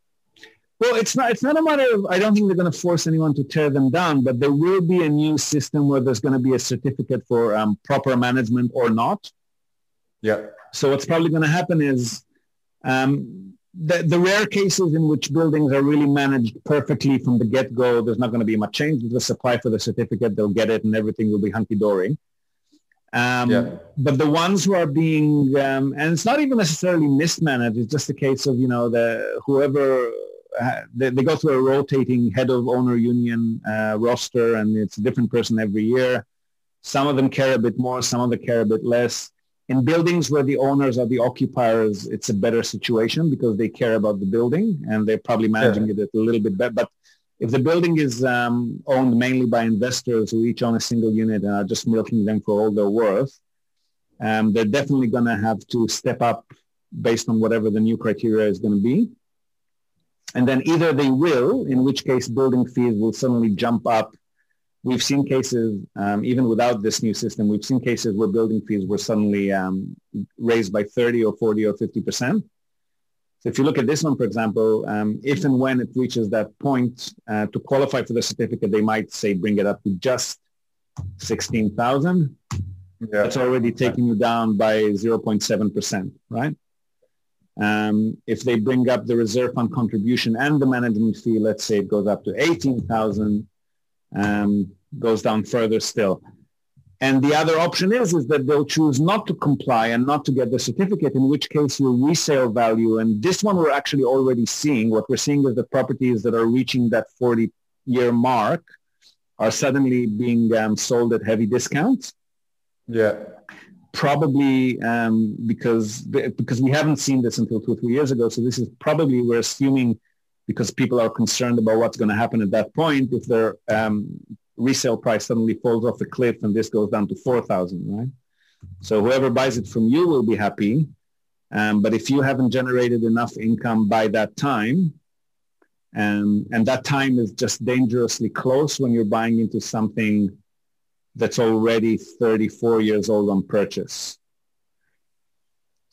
Well, it's not it's not a matter of I don't think they're going to force anyone to tear them down, but there will be a new system where there's going to be a certificate for um, proper management or not.
Yeah.
So what's probably going to happen is um, the, the rare cases in which buildings are really managed perfectly from the get-go, there's not going to be much change. They'll supply for the certificate, they'll get it, and everything will be hunky-dory. Um, yeah. But the ones who are being, um, and it's not even necessarily mismanaged, it's just a case of, you know, the whoever, uh, they, they, go through a rotating head of owner union uh, roster, and it's a different person every year. Some of them care a bit more, some of them care a bit less in buildings where the owners are the occupiers, it's a better situation because they care about the building and they're probably managing it a little bit better. But if the building is um, owned mainly by investors who each own a single unit and are just milking them for all their worth, um, they're definitely going to have to step up based on whatever the new criteria is going to be. And then either they will, in which case building fees will suddenly jump up we've seen cases, um, even without this new system, we've seen cases where building fees were suddenly um, raised by 30 or 40 or 50%. So if you look at this one, for example, um, if and when it reaches that point uh, to qualify for the certificate, they might say bring it up to just 16,000. Yeah. That's already taking you down by 0.7%, right? Um, if they bring up the reserve fund contribution and the management fee, let's say it goes up to 18,000, um, goes down further still. And the other option is, is that they'll choose not to comply and not to get the certificate, in which case your resale value, and this one we're actually already seeing, what we're seeing is the properties that are reaching that 40 year mark are suddenly being um, sold at heavy discounts.
Yeah.
Probably um, because because we haven't seen this until two or three years ago. So this is probably we're assuming because people are concerned about what's going to happen at that point if their um, resale price suddenly falls off the cliff and this goes down to 4,000, right? So whoever buys it from you will be happy. Um, but if you haven't generated enough income by that time, um, and that time is just dangerously close when you're buying into something that's already 34 years old on purchase.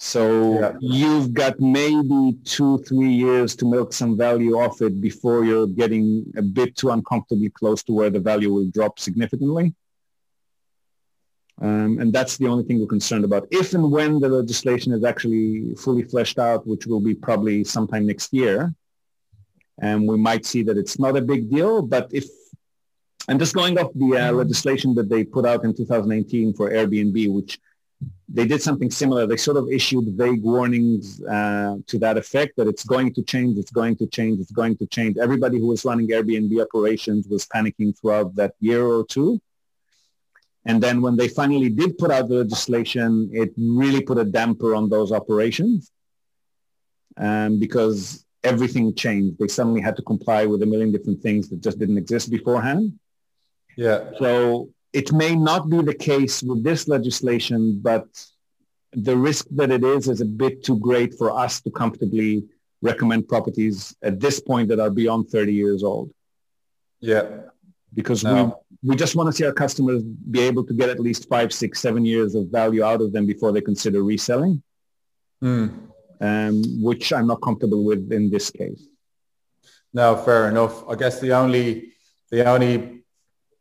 So yeah. you've got maybe two, three years to milk some value off it before you're getting a bit too uncomfortably close to where the value will drop significantly. Um, and that's the only thing we're concerned about. If and when the legislation is actually fully fleshed out, which will be probably sometime next year, and we might see that it's not a big deal. But if, and just going off the uh, legislation that they put out in 2018 for Airbnb, which they did something similar. They sort of issued vague warnings uh, to that effect that it's going to change, it's going to change, it's going to change. Everybody who was running Airbnb operations was panicking throughout that year or two. And then when they finally did put out the legislation, it really put a damper on those operations um, because everything changed. They suddenly had to comply with a million different things that just didn't exist beforehand.
Yeah.
So it may not be the case with this legislation, but the risk that it is is a bit too great for us to comfortably recommend properties at this point that are beyond 30 years old.
Yeah.
Because no. we, we just want to see our customers be able to get at least five, six, seven years of value out of them before they consider reselling,
mm.
um, which I'm not comfortable with in this case.
No, fair enough. I guess the only the only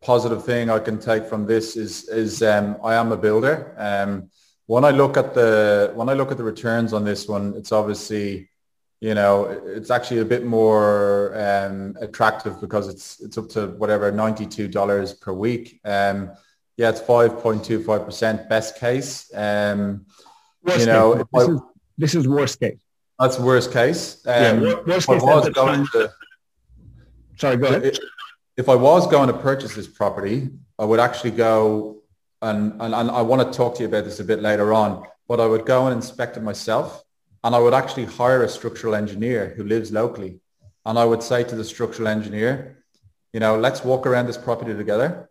positive thing I can take from this is is um, I am a builder. Um, when I look at the when I look at the returns on this one, it's obviously you know it's actually a bit more um, attractive because it's it's up to whatever ninety two dollars per week. Um, yeah, it's five point two five percent best case. Um,
worst you know, case. This, I, is, this is worst case.
That's worst case. Um,
yeah, worst case. To, sorry, go ahead. It,
if I was going to purchase this property, I would actually go and, and, and I want to talk to you about this a bit later on, but I would go and inspect it myself and I would actually hire a structural engineer who lives locally. And I would say to the structural engineer, you know, let's walk around this property together.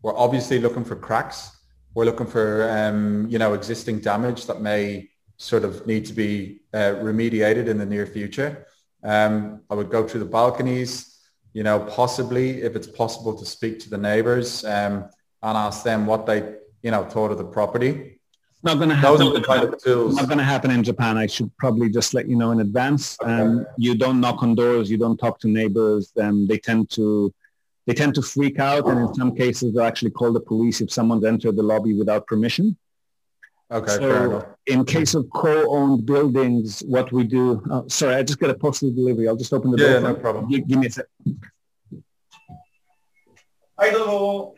We're obviously looking for cracks. We're looking for, um, you know, existing damage that may sort of need to be uh, remediated in the near future. Um, I would go through the balconies, you know, possibly if it's possible to speak to the neighbors um, and ask them what they, you know, thought of the property.
Not going to happen. Those are the kind of tools. Not going to happen in Japan. I should probably just let you know in advance. Okay. Um, you don't knock on doors. You don't talk to neighbors. Um, they tend to, they tend to freak out, and in some cases, they'll actually call the police if someone's entered the lobby without permission.
Okay, So.
In case of co-owned buildings, what we do, oh, sorry, I just got a postal delivery. I'll just open the
Yeah,
door.
no problem.
Give, give me a sec. Hi, Hello.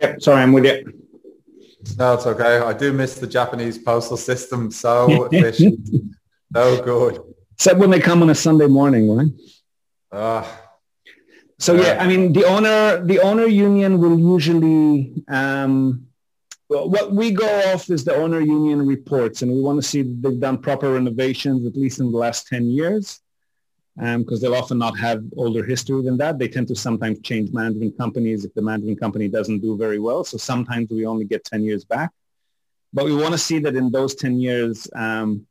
Yep, sorry, I'm with you.
No, it's okay. I do miss the Japanese postal system. So efficient, so good.
Except when they come on a Sunday morning, right?
Ah,
So yeah, I mean the owner the owner union will usually um, what we go off is the owner union reports, and we want to see they've done proper renovations at least in the last ten years, because they'll often not have older history than that. They tend to sometimes change management companies if the management company doesn't do very well. So sometimes we only get ten years back, but we want to see that in those ten years. Um,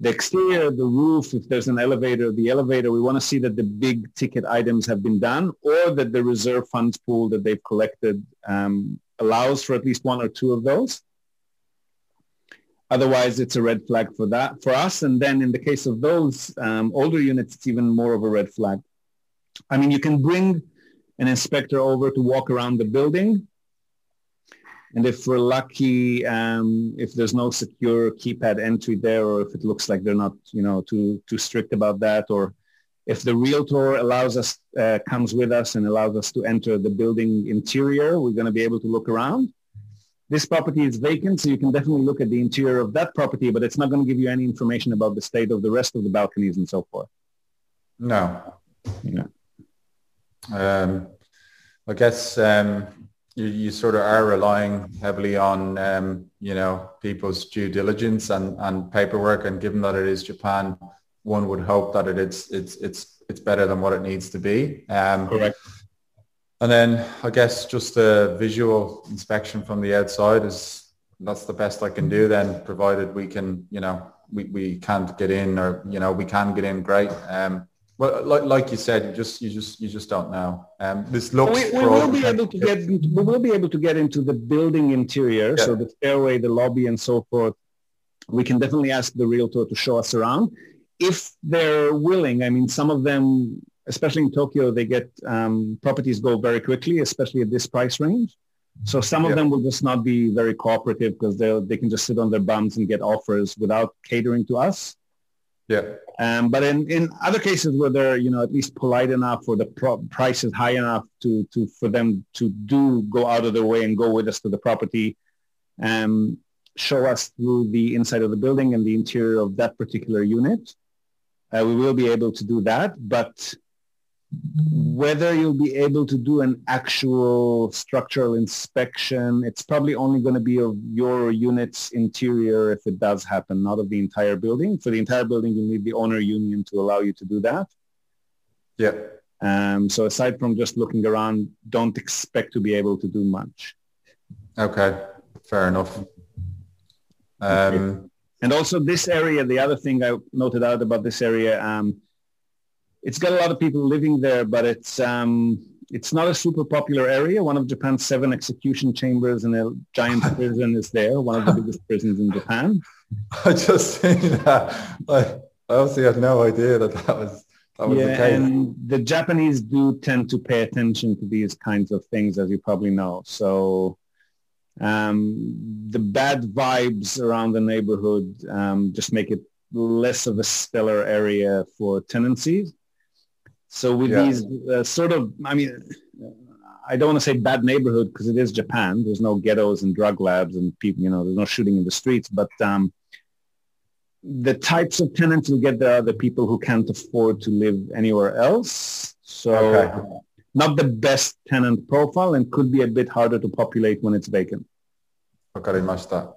the exterior, the roof, if there's an elevator, the elevator, we want to see that the big ticket items have been done or that the reserve funds pool that they've collected um, allows for at least one or two of those. Otherwise, it's a red flag for that for us. And then in the case of those um, older units, it's even more of a red flag. I mean, you can bring an inspector over to walk around the building and if we're lucky, um, if there's no secure keypad entry there, or if it looks like they're not, you know, too too strict about that, or if the realtor allows us, uh, comes with us and allows us to enter the building interior, we're going to be able to look around. This property is vacant, so you can definitely look at the interior of that property, but it's not going to give you any information about the state of the rest of the balconies and so forth.
no.
Yeah.
Um, I guess um, you, you sort of are relying heavily on, um, you know, people's due diligence and, and paperwork. And given that it is Japan, one would hope that it, it's, it's, it's, it's better than what it needs to be. Um,
Correct.
And then I guess just a visual inspection from the outside is that's the best I can do then, provided we can, you know, we, we can't get in or, you know, we can get in, great. Um, well, like, like you said, you just, you just, you just don't know. Um, this looks.
we, we will be able to get into, we will be able to get into the building interior so the stairway the lobby and so forth we can definitely ask the realtor to show us around if they're willing i mean some of them especially in tokyo they get um, properties go very quickly especially at this price range so some of
Yeah.
them will just not be very cooperative because they they can just sit on their bums and get offers without catering to us
Yeah.
um, but in, in other cases where they're, you know, at least polite enough or the pro- price is high enough to, to, for them to do go out of their way and go with us to the property, um, show us through the inside of the building and the interior of that particular unit. Uh, we will be able to do that, but whether you'll be able to do an actual structural inspection, it's probably only going to be of your unit's interior if it does happen, not of the entire building. For the entire building, you need the owner union to allow you to do that.
Yeah.
Um, so aside from just looking around, don't expect to be able to do much.
Okay. Fair enough. Um,
And also this area, the other thing I noted out about this area, um, it's got a lot of people living there, but it's um, it's not a super popular area. One of Japan's seven execution chambers and a giant prison is there, one of the biggest prisons in Japan.
I just think that I, I obviously had no idea that that was that was the
yeah,
case.
and the Japanese do tend to pay attention to these kinds of things, as you probably know. So um, the bad vibes around the neighborhood um, just make it less of a stellar area for tenancies. So with
Yeah.
these uh, sort of, I mean, I don't want to say bad neighborhood because it is Japan. There's no ghettos and drug labs and people, you know, there's no shooting in the streets. But um, the types of tenants you get there are the people who can't afford to live anywhere else. So
Okay.
Not the best tenant profile and could be a bit harder to populate when it's vacant.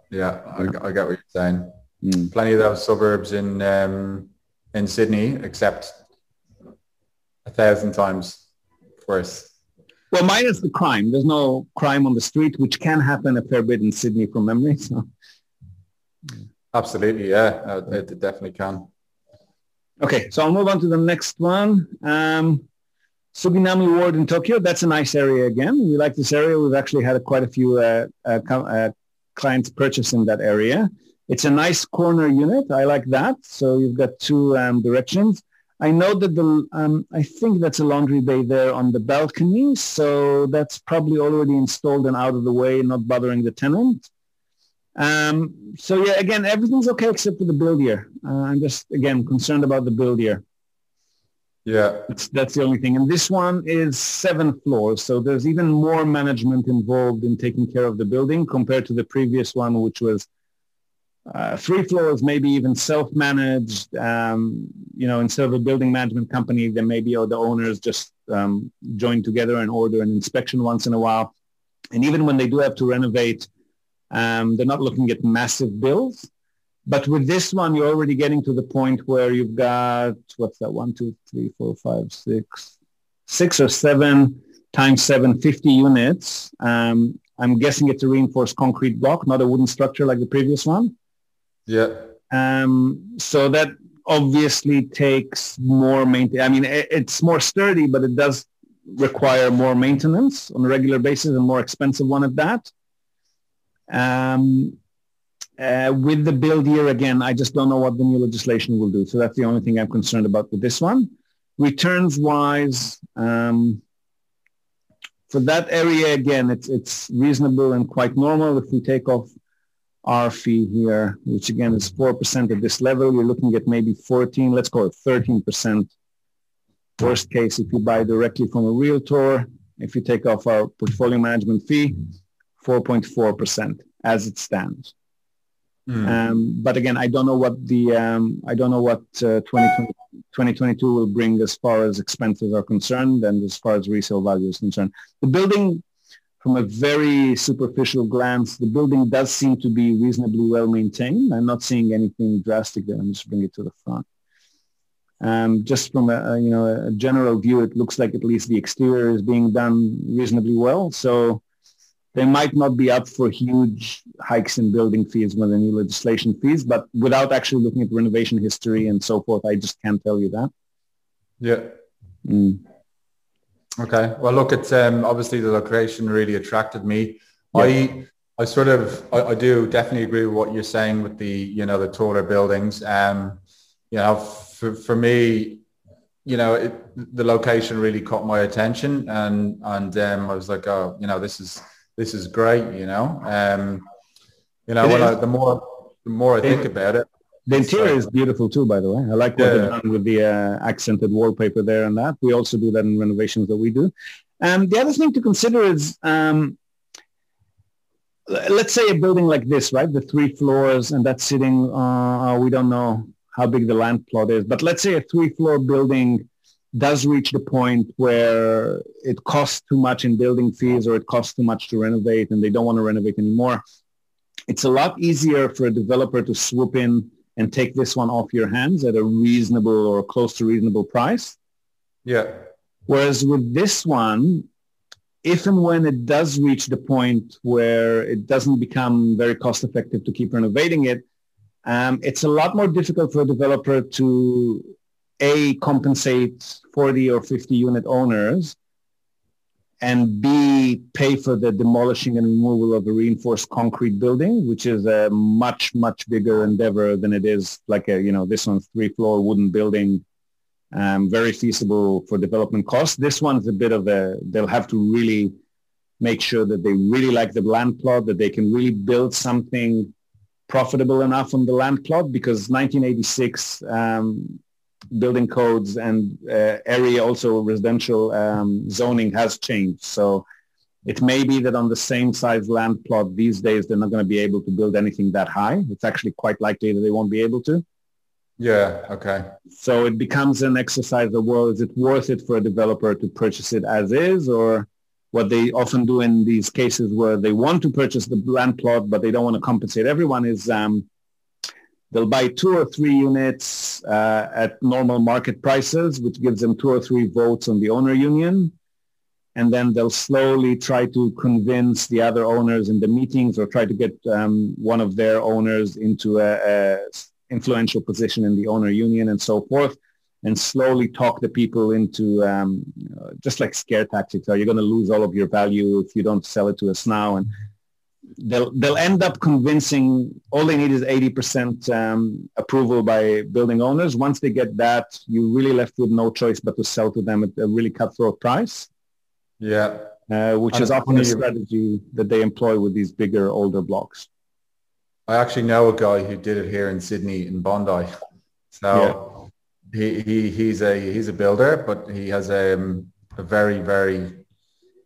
Yeah, I, I get what you're saying.
Mm.
Plenty of those suburbs in um, in Sydney, except a thousand times worse.
Well, minus the crime. There's no crime on the street, which can happen a fair bit in Sydney from memory. So.
Absolutely, yeah, uh, it definitely can.
Okay, so I'll move on to the next one. Um, Suginami Ward in Tokyo. That's a nice area again. We like this area. We've actually had quite a few uh, uh, uh, clients purchase in that area. It's a nice corner unit. I like that. So you've got two um, directions. I know that the, um, I think that's a laundry bay there on the balcony. So that's probably already installed and out of the way, not bothering the tenant. Um, so yeah, again, everything's okay except for the build year. Uh, I'm just, again, concerned about the build year.
Yeah.
It's, that's the only thing. And this one is seven floors. So there's even more management involved in taking care of the building compared to the previous one, which was uh, three floors, maybe even self-managed. Um, you know, instead of a building management company, then maybe or the owners just um, join together and order an inspection once in a while. And even when they do have to renovate, um, they're not looking at massive bills. But with this one, you're already getting to the point where you've got, what's that, one, two, three, four, five, six, six or seven times seven, 50 units. Um, I'm guessing it's a reinforced concrete block, not a wooden structure like the previous one.
Yeah.
Um, so that obviously takes more maintenance. I mean, it's more sturdy, but it does require more maintenance on a regular basis and more expensive one at that. Um, uh, with the build year again, I just don't know what the new legislation will do. So that's the only thing I'm concerned about with this one. Returns wise, um, for that area again, it's it's reasonable and quite normal. If we take off our fee here, which again is 4% at this level. You're looking at maybe 14, let's call it 13%. Worst case, if you buy directly from a realtor, if you take off our portfolio management fee, 4.4% as it stands. Mm. Um, but again, I don't know what the um, I don't know what uh, 2020, 2022 will bring as far as expenses are concerned and as far as resale value is concerned. The building from a very superficial glance, the building does seem to be reasonably well maintained. I'm not seeing anything drastic there. I'm just bring it to the front. Um, just from a, a, you know a general view, it looks like at least the exterior is being done reasonably well. So they might not be up for huge hikes in building fees with the new legislation fees, but without actually looking at renovation history and so forth, I just can't tell you that.
Yeah. Mm. Okay. Well, look, it's um, obviously the location really attracted me. Yeah. I I sort of I, I, do definitely agree with what you're saying with the you know the taller buildings. Um, you know, for for me, you know, it, the location really caught my attention, and and um, I was like, oh, you know, this is this is great. You know, um, you know, I, the more the more I think about it,
the interior is beautiful too, by the way. I like what yeah. they've done with the uh, accented wallpaper there and that. We also do that in renovations that we do. And the other thing to consider is, um, let's say a building like this, right? The three floors and that's sitting, uh, we don't know how big the land plot is, but let's say a three floor building does reach the point where it costs too much in building fees or it costs too much to renovate and they don't want to renovate anymore. It's a lot easier for a developer to swoop in and take this one off your hands at a reasonable or close to reasonable price.
Yeah.
Whereas with this one, if and when it does reach the point where it doesn't become very cost effective to keep renovating it, um, it's a lot more difficult for a developer to a compensate 40 or 50 unit owners and B, pay for the demolishing and removal of a reinforced concrete building, which is a much, much bigger endeavor than it is like a, you know, this one's three floor wooden building, um, very feasible for development costs. This one's a bit of a, they'll have to really make sure that they really like the land plot, that they can really build something profitable enough on the land plot because 1986, um, building codes and uh, area also residential um, zoning has changed. So it may be that on the same size land plot these days, they're not going to be able to build anything that high. It's actually quite likely that they won't be able to.
Yeah, okay.
So it becomes an exercise of, well, is it worth it for a developer to purchase it as is or what they often do in these cases where they want to purchase the land plot, but they don't want to compensate everyone is um, They'll buy two or three units uh, at normal market prices, which gives them two or three votes on the owner union. And then they'll slowly try to convince the other owners in the meetings or try to get um, one of their owners into a, a influential position in the owner union and so forth and slowly talk the people into um, just like scare tactics. Are you going to lose all of your value if you don't sell it to us now? And they'll they'll end up convincing. All they need is eighty percent um, approval by building owners. Once they get that, you're really left with no choice but to sell to them at a really cutthroat price.
Yeah,
uh, which and is often a strategy that they employ with these bigger, older blocks.
I actually know a guy who did it here in Sydney in Bondi. So yeah. he, he he's a he's a builder, but he has a, um, a very very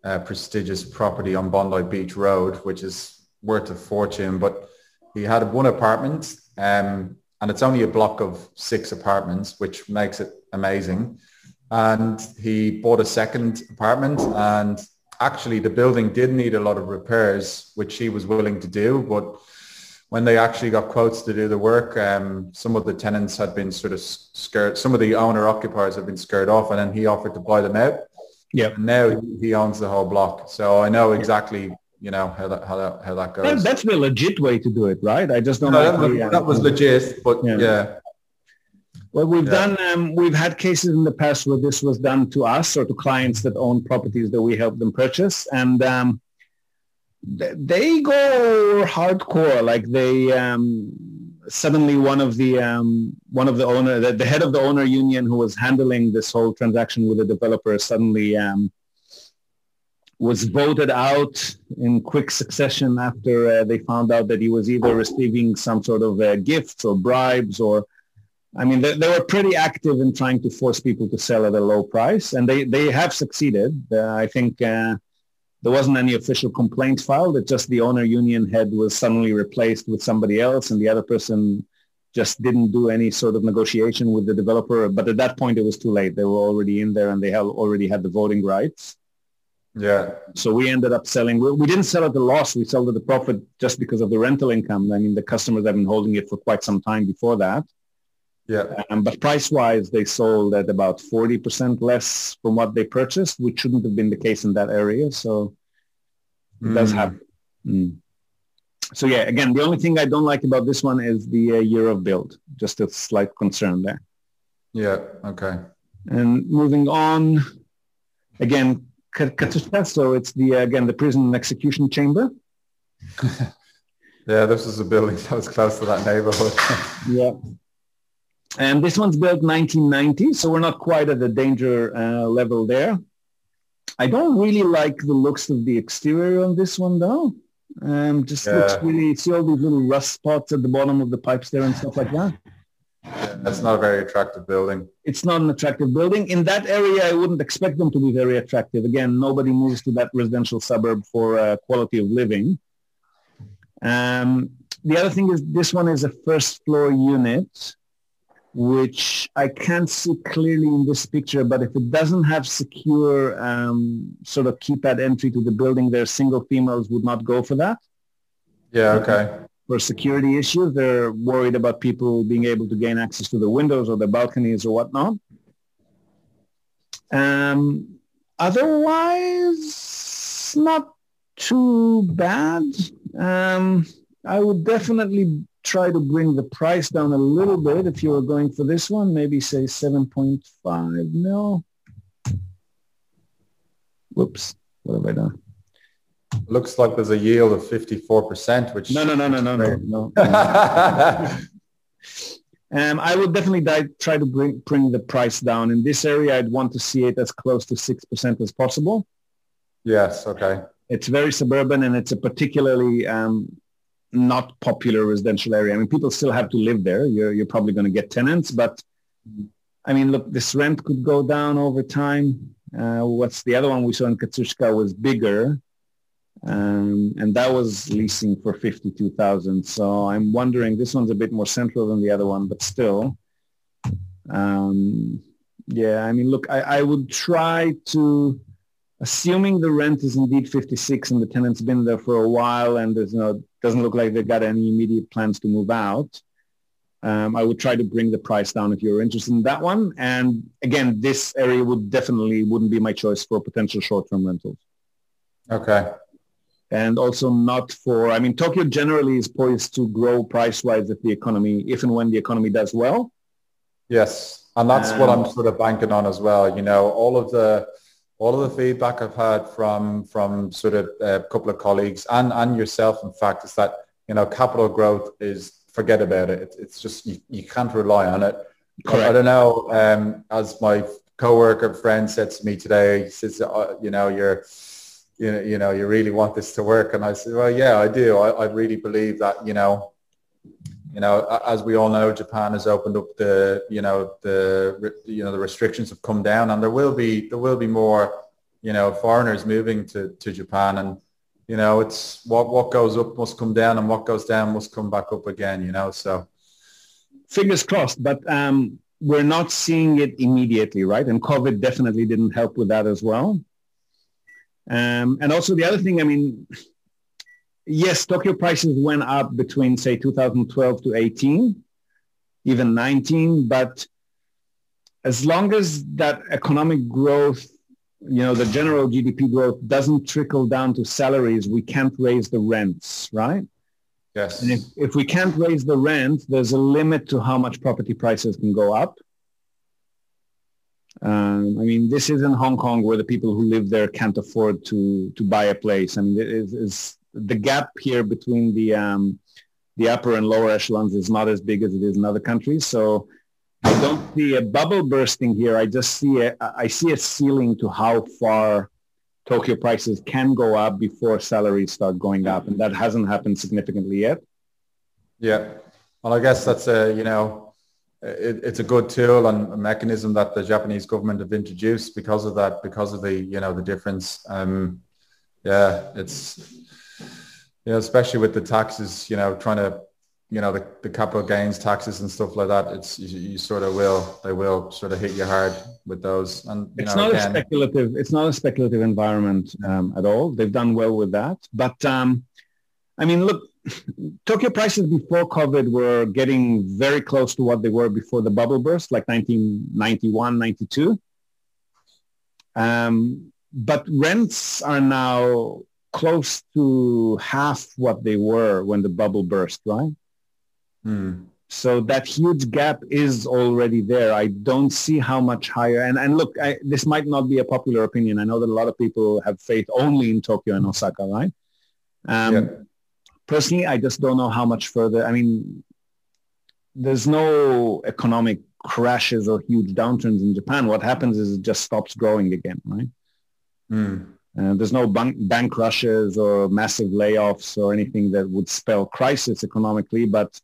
uh, prestigious property on Bondi Beach Road, which is worth a fortune. But he had one apartment, um, and it's only a block of six apartments, which makes it amazing. And he bought a second apartment, and actually the building did need a lot of repairs, which he was willing to do, but when they actually got quotes to do the work, um, some of the tenants had been sort of scared. Some of the owner occupiers had been scared off, and then he offered to buy them out.
Yeah.
Now he owns the whole block, so I know exactly you know how that how that how that goes.
That's the legit way to do it, right? I just don't.
No, that, was, that was legit, but yeah. yeah.
Well, we've yeah. done. Um, we've had cases in the past where this was done to us or to clients that own properties that we help them purchase, and um, they go hardcore. Like they um, suddenly one of the um, one of the owner, the, the, head of the owner union who was handling this whole transaction with the developer suddenly um, was voted out in quick succession after uh, they found out that he was either receiving some sort of uh, gifts or bribes or I mean, they, they, were pretty active in trying to force people to sell at a low price, and they, they have succeeded. Uh, I think uh, there wasn't any official complaint filed. It just the owner union head was suddenly replaced with somebody else, and the other person just didn't do any sort of negotiation with the developer. But at that point, it was too late. They were already in there, and they had already had the voting rights.
Yeah.
So we ended up selling. We, we didn't sell at a loss. We sold at a profit just because of the rental income. I mean, the customers have been holding it for quite some time before that.
Yeah.
Um, but price-wise, they sold at about 40% less from what they purchased, which shouldn't have been the case in that area. So it mm. does happen. Mm. So yeah, again, the only thing I don't like about this one is the uh, year of build. Just a slight concern there.
Yeah. Okay.
And moving on, again, so it's the again the prison execution chamber.
yeah, this is a building that was close to that neighborhood.
yeah. And this one's built 1990, so we're not quite at the danger uh, level there. I don't really like the looks of the exterior on this one though. Um, just yeah. looks really, see all these little rust spots at the bottom of the pipes there and stuff like that.
Yeah, that's not a very attractive building.
It's not an attractive building. In that area, I wouldn't expect them to be very attractive. Again, nobody moves to that residential suburb for uh, quality of living. Um, the other thing is this one is a first floor unit which I can't see clearly in this picture, but if it doesn't have secure um, sort of keypad entry to the building, their single females would not go for that.
Yeah, okay.
For security issues, they're worried about people being able to gain access to the windows or the balconies or whatnot. Um, otherwise, not too bad. Um, I would definitely try to bring the price down a little bit if you were going for this one, maybe say 7.5 mil. Whoops, what have I done?
Looks like there's a yield of 54%, which...
No, no, no, no, no, no, no. um, I would definitely die, try to bring, bring the price down. In this area, I'd want to see it as close to 6% as possible.
Yes, okay.
It's very suburban and it's a particularly um, not popular residential area. I mean, people still have to live there. You're, you're probably going to get tenants, but I mean, look, this rent could go down over time. Uh, what's the other one we saw in Katsushika was bigger. Um, and that was leasing for 52,000. So I'm wondering, this one's a bit more central than the other one, but still. Um, yeah, I mean, look, I, I would try to, assuming the rent is indeed 56 and the tenant's been there for a while and there's no doesn't look like they've got any immediate plans to move out. Um, I would try to bring the price down if you're interested in that one. And again, this area would definitely wouldn't be my choice for potential short-term rentals.
Okay.
And also not for, I mean, Tokyo generally is poised to grow price-wise if the economy, if and when the economy does well.
Yes. And that's um, what I'm um, sort of banking on as well. You know, all of the, all of the feedback I've had from, from sort of a couple of colleagues and, and yourself, in fact, is that, you know, capital growth is forget about it. It's, it's just you, you can't rely on it. Correct. I don't know. Um, as my coworker friend said to me today, he says, uh, you know, you're, you know, you know, you really want this to work, and I said, well, yeah, I do. I, I really believe that, you know, you know, as we all know, Japan has opened up the, you know, the, you know, the restrictions have come down, and there will be, there will be more, you know, foreigners moving to to Japan, and you know, it's what what goes up must come down, and what goes down must come back up again. You know, so
fingers crossed. But um, we're not seeing it immediately, right? And COVID definitely didn't help with that as well. Um, and also the other thing, I mean, yes, Tokyo prices went up between say 2012 to 18, even 19, but as long as that economic growth you know, the general GDP growth doesn't trickle down to salaries, we can't raise the rents, right?
Yes.
And if, if we can't raise the rent, there's a limit to how much property prices can go up. Um, I mean, this isn't Hong Kong where the people who live there can't afford to to buy a place. I mean, it is, is the gap here between the um, the upper and lower echelons is not as big as it is in other countries. So I don't see a bubble bursting here. I just see a, I see a ceiling to how far Tokyo prices can go up before salaries start going up, and that hasn't happened significantly yet.
Yeah, well, I guess that's a you know, it, it's a good tool and a mechanism that the Japanese government have introduced because of that, because of the you know the difference. Um, yeah, it's you know, especially with the taxes, you know, trying to you know the, the capital gains taxes and stuff like that it's you, you, sort of will they will sort of hit you hard with those. And
it's
know,
not again, a speculative it's not a speculative environment um, at all. They've done well with that. But um, i mean look tokyo prices before covid were getting very close to what they were before the bubble burst like 1991 92 um, but rents are now close to half what they were when the bubble burst right
Hmm.
So that huge gap is already there. I don't see how much higher. And, and look, I, this might not be a popular opinion. I know that a lot of people have faith only in Tokyo and Osaka, right? Um, yeah. Personally, I just don't know how much further. I mean, there's no economic crashes or huge downturns in Japan. What happens is it just stops growing again, right?
Mm.
Uh, there's no bank, bank rushes or massive layoffs or anything that would spell crisis economically, but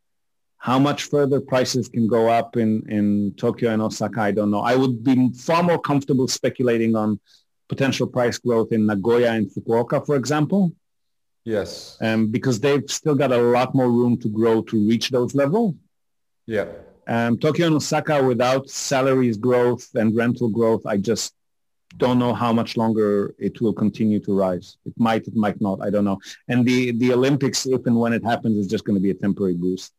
how much further prices can go up in, in Tokyo and Osaka, I don't know. I would be far more comfortable speculating on potential price growth in Nagoya and Fukuoka, for example.
Yes.
Um, because they've still got a lot more room to grow to reach those levels.
Yeah.
Um, Tokyo and Osaka, without salaries growth and rental growth, I just don't know how much longer it will continue to rise. It might, it might not. I don't know. And the, the Olympics, if and when it happens, is just going to be a temporary boost.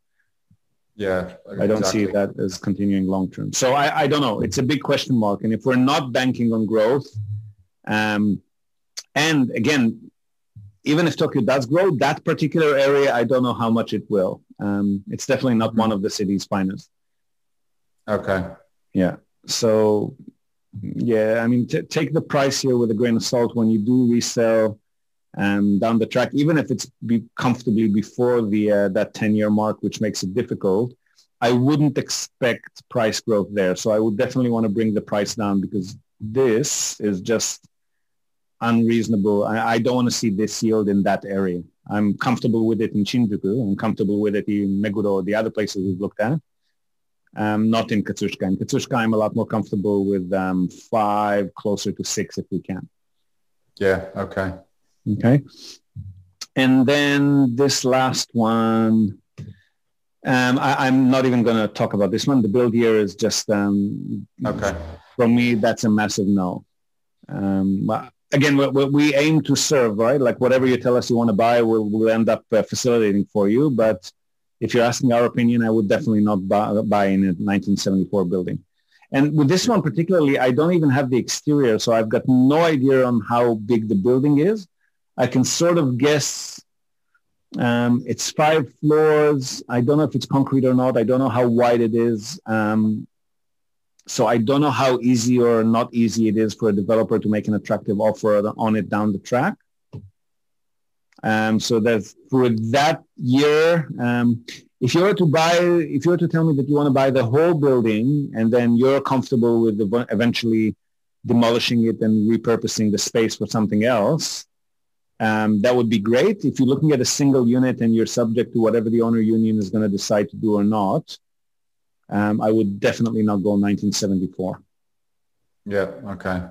Yeah,
I don't see that as continuing long term. So I, I don't know. It's a big question mark. And if we're not banking on growth, um, and again, even if Tokyo does grow, that particular area, I don't know how much it will. Um, it's definitely not one of the city's finest.
Okay.
Yeah. So, yeah, I mean, t- take the price here with a grain of salt when you do resell um, down the track, even if it's be comfortably before the uh, that 10-year mark, which makes it difficult. I wouldn't expect price growth there. So I would definitely want to bring the price down because this is just unreasonable. I, I don't want to see this yield in that area. I'm comfortable with it in Shinjuku. I'm comfortable with it in Meguro or the other places we've looked at. Um, not in Katsushika. In Katsushika, I'm a lot more comfortable with um, five, closer to six if we can.
Yeah, okay.
Okay. And then this last one, um, I, am not even going to talk about this one. The build here is just, um,
okay.
for me, that's a massive no. Um, again, we, we, aim to serve, right? Like whatever you tell us you want to buy, we'll, we'll end up uh, facilitating for you. But if you're asking our opinion, I would definitely not buy, buy in a 1974 building. And with this one particularly, I don't even have the exterior, so I've got no idea on how big the building is. I can sort of guess um, it's five floors. I don't know if it's concrete or not. I don't know how wide it is. Um, so I don't know how easy or not easy it is for a developer to make an attractive offer on it down the track. Um, so that for that year, um, if you were to buy, if you were to tell me that you want to buy the whole building and then you're comfortable with the, eventually demolishing it and repurposing the space for something else, um, that would be great. If you're looking at a single unit and you're subject to whatever the owner union is going to decide to do or not, um, I would definitely not go 1974.
Yeah. Okay.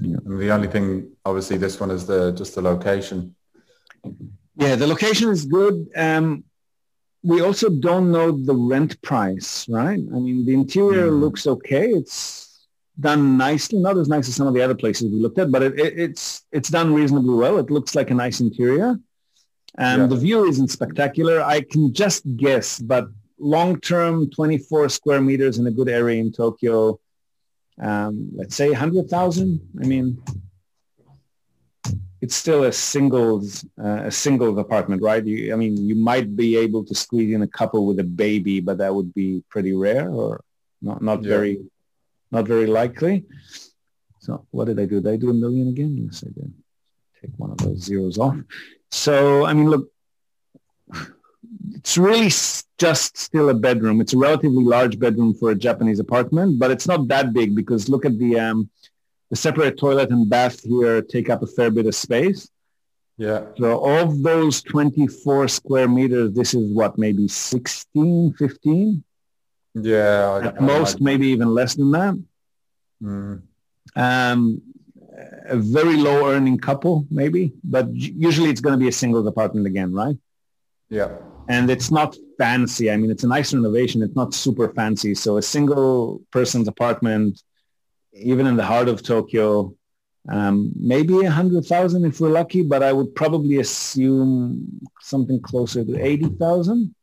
Yeah. the only thing, obviously, this one is the just the location.
Yeah, the location is good. Um, we also don't know the rent price, right? I mean, the interior mm. looks okay. It's done nicely, not as nice as some of the other places we looked at, but it, it, it's it's done reasonably well. It looks like a nice interior. And yeah. the view isn't spectacular. I can just guess, but long-term 24 square meters in a good area in Tokyo, um, let's say 100,000. I mean, it's still a singles uh, a singles apartment, right? You, I mean, you might be able to squeeze in a couple with a baby, but that would be pretty rare or not not yeah. very not very likely. So what did I do? Did I do a million again? Yes, I did. Take one of those zeros off. So I mean, look, it's really just still a bedroom. It's a relatively large bedroom for a Japanese apartment, but it's not that big because look at the um, the separate toilet and bath here take up a fair bit of space.
Yeah.
So of those 24 square meters, this is what, maybe 16, 15?
Yeah.
At most, maybe even less than that.
Mm.
Um, a very low earning couple, maybe, but usually it's going to be a single apartment again, right?
Yeah.
And it's not fancy. I mean, it's a nice renovation. It's not super fancy. So a single person's apartment even in the heart of Tokyo, um, maybe a hundred thousand if we're lucky, but I would probably assume something closer to eighty thousand.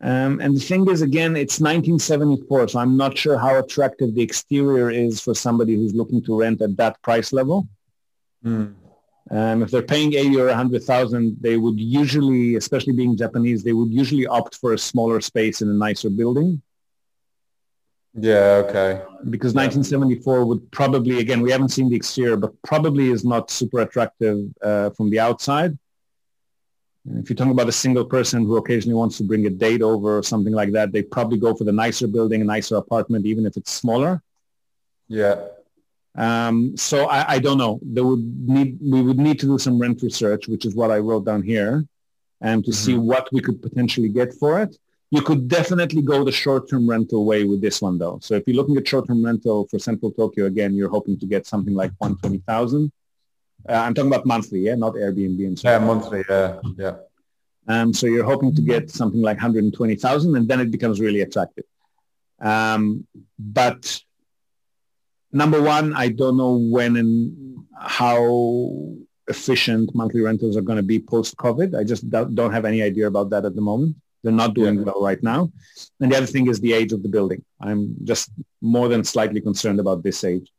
Um, and the thing is, again, it's 1974, so I'm not sure how attractive the exterior is for somebody who's looking to rent at that price level.
Mm.
Um, if they're paying 80 or 100,000, they would usually, especially being Japanese, they would usually opt for a smaller space in a nicer building.
Yeah, okay.
Because 1974 would probably, again, we haven't seen the exterior, but probably is not super attractive uh, from the outside. If you're talking about a single person who occasionally wants to bring a date over or something like that, they probably go for the nicer building, a nicer apartment, even if it's smaller.
Yeah.
Um, so I, I, don't know. There would need we would need to do some rent research, which is what I wrote down here, and to mm-hmm. see what we could potentially get for it. You could definitely go the short-term rental way with this one though. So if you're looking at short-term rental for Central Tokyo, again, you're hoping to get something like 120,000. Uh, I'm talking about monthly, yeah, not Airbnb and
so Yeah, monthly, yeah, yeah.
Um, so you're hoping to get something like 120,000 and then it becomes really attractive. Um, but number one, I don't know when and how efficient monthly rentals are going to be post-COVID. I just don't have any idea about that at the moment. They're not doing yeah. well right now. And the other thing is the age of the building. I'm just more than slightly concerned about this age.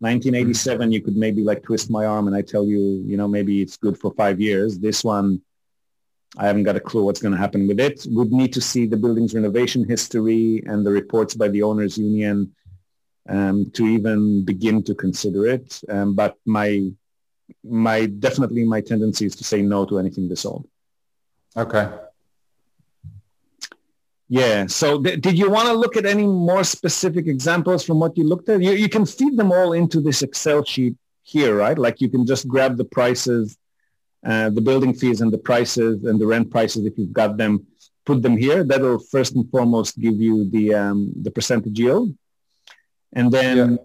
1987, you could maybe like twist my arm and I tell you, you know, maybe it's good for five years. This one, I haven't got a clue what's going to happen with it. Would need to see the building's renovation history and the reports by the owners union um, to even begin to consider it. Um, but my, my definitely my tendency is to say no to anything this old.
Okay.
Yeah. So th- did you want to look at any more specific examples from what you looked at? You, you can feed them all into this Excel sheet here, right? Like you can just grab the prices, uh, the building fees and the prices and the rent prices if you've got them, put them here. That'll first and foremost give you the, um, the percentage yield. And then yeah.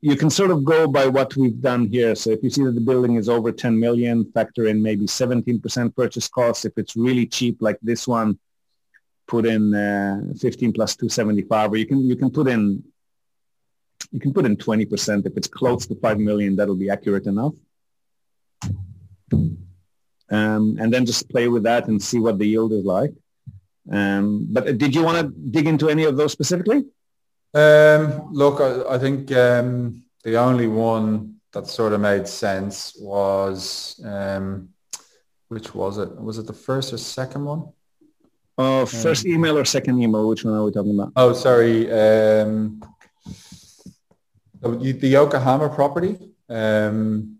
you can sort of go by what we've done here. So if you see that the building is over 10 million, factor in maybe 17% purchase cost. If it's really cheap like this one, put in uh, 15 plus 275, or you can you can put in you can put in 20% if it's close to 5 million that'll be accurate enough um, and then just play with that and see what the yield is like. Um, but did you want to dig into any of those specifically?
Um, look, I, I think um, the only one that sort of made sense was um, which was it? Was it the first or second one?
Uh, first um, email or second email? Which one are we talking about?
Oh, sorry. Um, the Yokohama property. Um,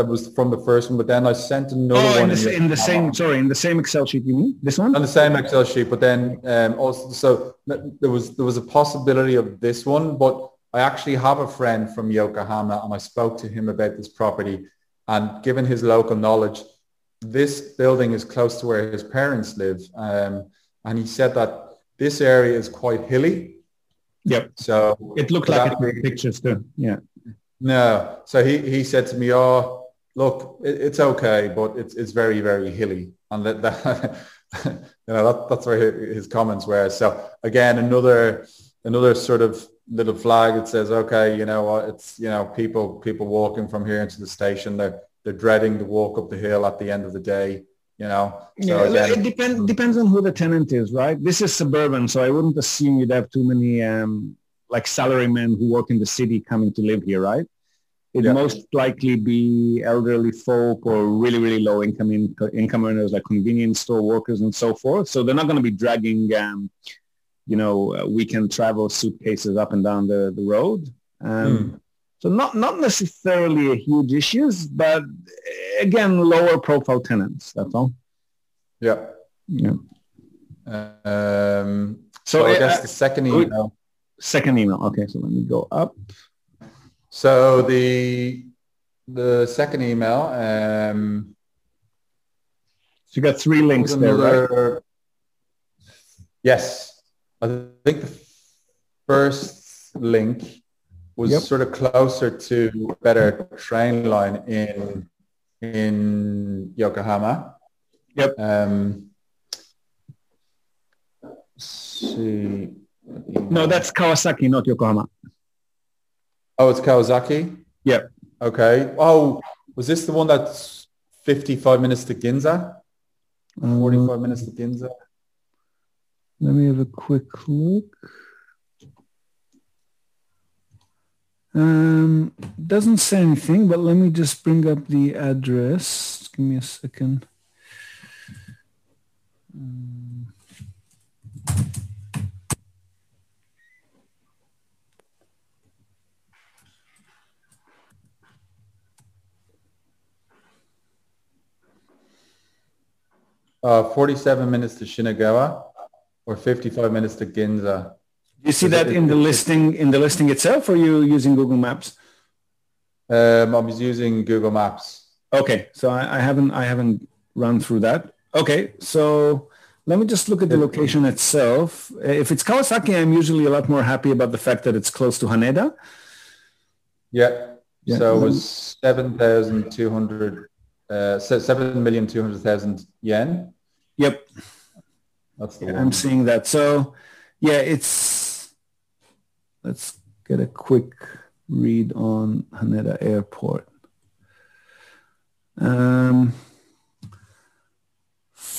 that was from the first one, but then I sent another
oh,
one.
In the, in the same, sorry, in the same Excel sheet, you mean? This one?
On the same Excel sheet, but then um, also, so there was there was a possibility of this one, but I actually have a friend from Yokohama and I spoke to him about this property and given his local knowledge, this building is close to where his parents live. Um, and he said that this area is quite hilly.
Yep.
So
it looked like it in the pictures too. Yeah.
No. So he, he said to me, oh, look, it, it's okay, but it's, it's very, very hilly. And that, that you know, that, that's where his comments were. So again, another, another sort of little flag that says, okay, you know what, it's, you know, people, people walking from here into the station, they're, they're dreading the walk up the hill at the end of the day, you know.
So yeah, again, it depends, depends on who the tenant is, right? This is suburban, so I wouldn't assume you'd have too many, um, like salarymen who work in the city coming to live here, right? It'd yeah. most likely be elderly folk or really, really low income in, income earners like convenience store workers and so forth. So they're not going to be dragging, um, you know, uh, weekend travel suitcases up and down the, the road. Um, mm. So not, not necessarily a huge issues, but again, lower profile tenants, that's all.
Yeah.
Yeah.
Um, so, so I guess uh, the second email.
Second email. Okay, so let me go up.
So the the second email. Um,
so you got three links there, right?
Yes, I think the first link was yep. sort of closer to better train line in in Yokohama.
Yep.
Um, see.
No, that's Kawasaki, not Yokohama.
Oh, it's Kawasaki?
Yep.
Okay. Oh, was this the one that's 55 minutes to Ginza? Um, 45 minutes to Ginza?
Let me have a quick look. Um, doesn't say anything, but let me just bring up the address. Give me a second. Um,
Uh, 47 minutes to Shinagawa or 55 minutes to Ginza.
You see that in the listing in the listing itself, or you using Google Maps?
Um, I was using Google Maps.
Okay, so I, I, haven't I haven't run through that. Okay, so let me just look at the location itself. If it's Kawasaki, I'm usually a lot more happy about the fact that it's close to Haneda.
Yeah. yeah. So it was seven thousand two hundred uh, seven million two hundred thousand yen.
Yep,
that's the
yeah,
one.
I'm seeing that. So, yeah, it's. Let's get a quick read on Haneda Airport. Um,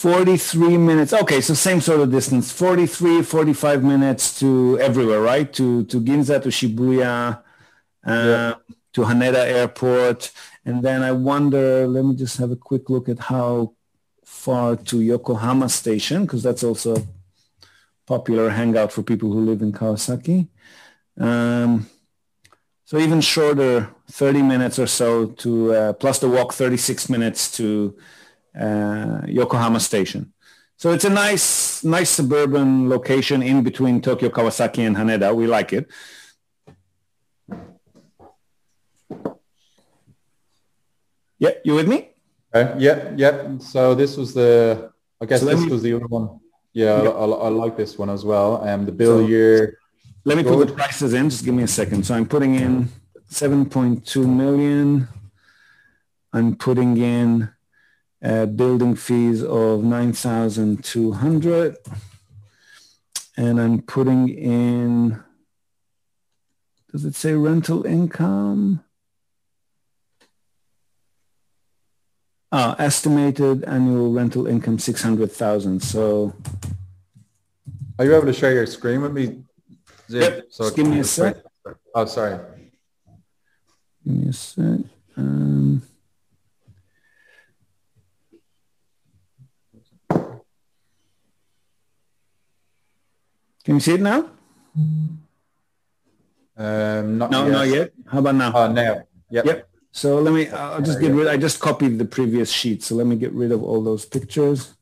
43 minutes. Okay, so same sort of distance. 43, 45 minutes to everywhere, right? To to Ginza, to Shibuya, uh, yeah. to Haneda Airport. And then I wonder, let me just have a quick look at how far to Yokohama Station, because that's also a popular hangout for people who live in Kawasaki. Um, so even shorter, 30 minutes or so to, uh, plus the walk 36 minutes to uh, Yokohama Station. So it's a nice, nice suburban location in between Tokyo, Kawasaki, and Haneda. We like it. Yeah, you with me?
Okay. Yeah, yeah. So this was the, I guess so this me, was the other one. Yeah, I, I, like this one as well. Um, the bill so, year.
Let me put the prices in. Just give me a second. So I'm putting in 7.2 million. I'm putting in uh, building fees of 9,200. And I'm putting in, does it say rental income? Uh, estimated annual rental income 600,000. So
are you able to share your screen with me?
Yep. So Just give me a sec.
Oh, sorry.
Give me a sec. Um, can you see it now?
Um, not
no,
yet.
not yet. How about now?
Oh, now. Yep.
Yep. So let me, I'll just get rid, I just copied the previous sheet. So let me get rid of all those pictures.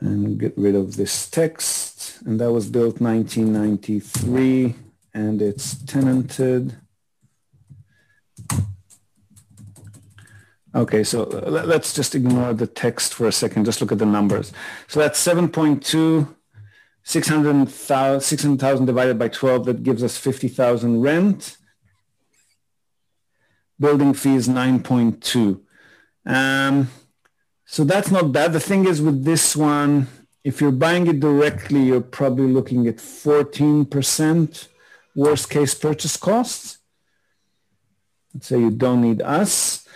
And get rid of this text. And that was built 1993 and it's tenanted. Okay, so let's just ignore the text for a second. Just look at the numbers. So that's 7.2 600,000 600, divided by 12, that gives us 50,000 rent. Building fee is 9.2. Um, so that's not bad. The thing is with this one, if you're buying it directly, you're probably looking at 14% worst case purchase costs. Let's say you don't need us.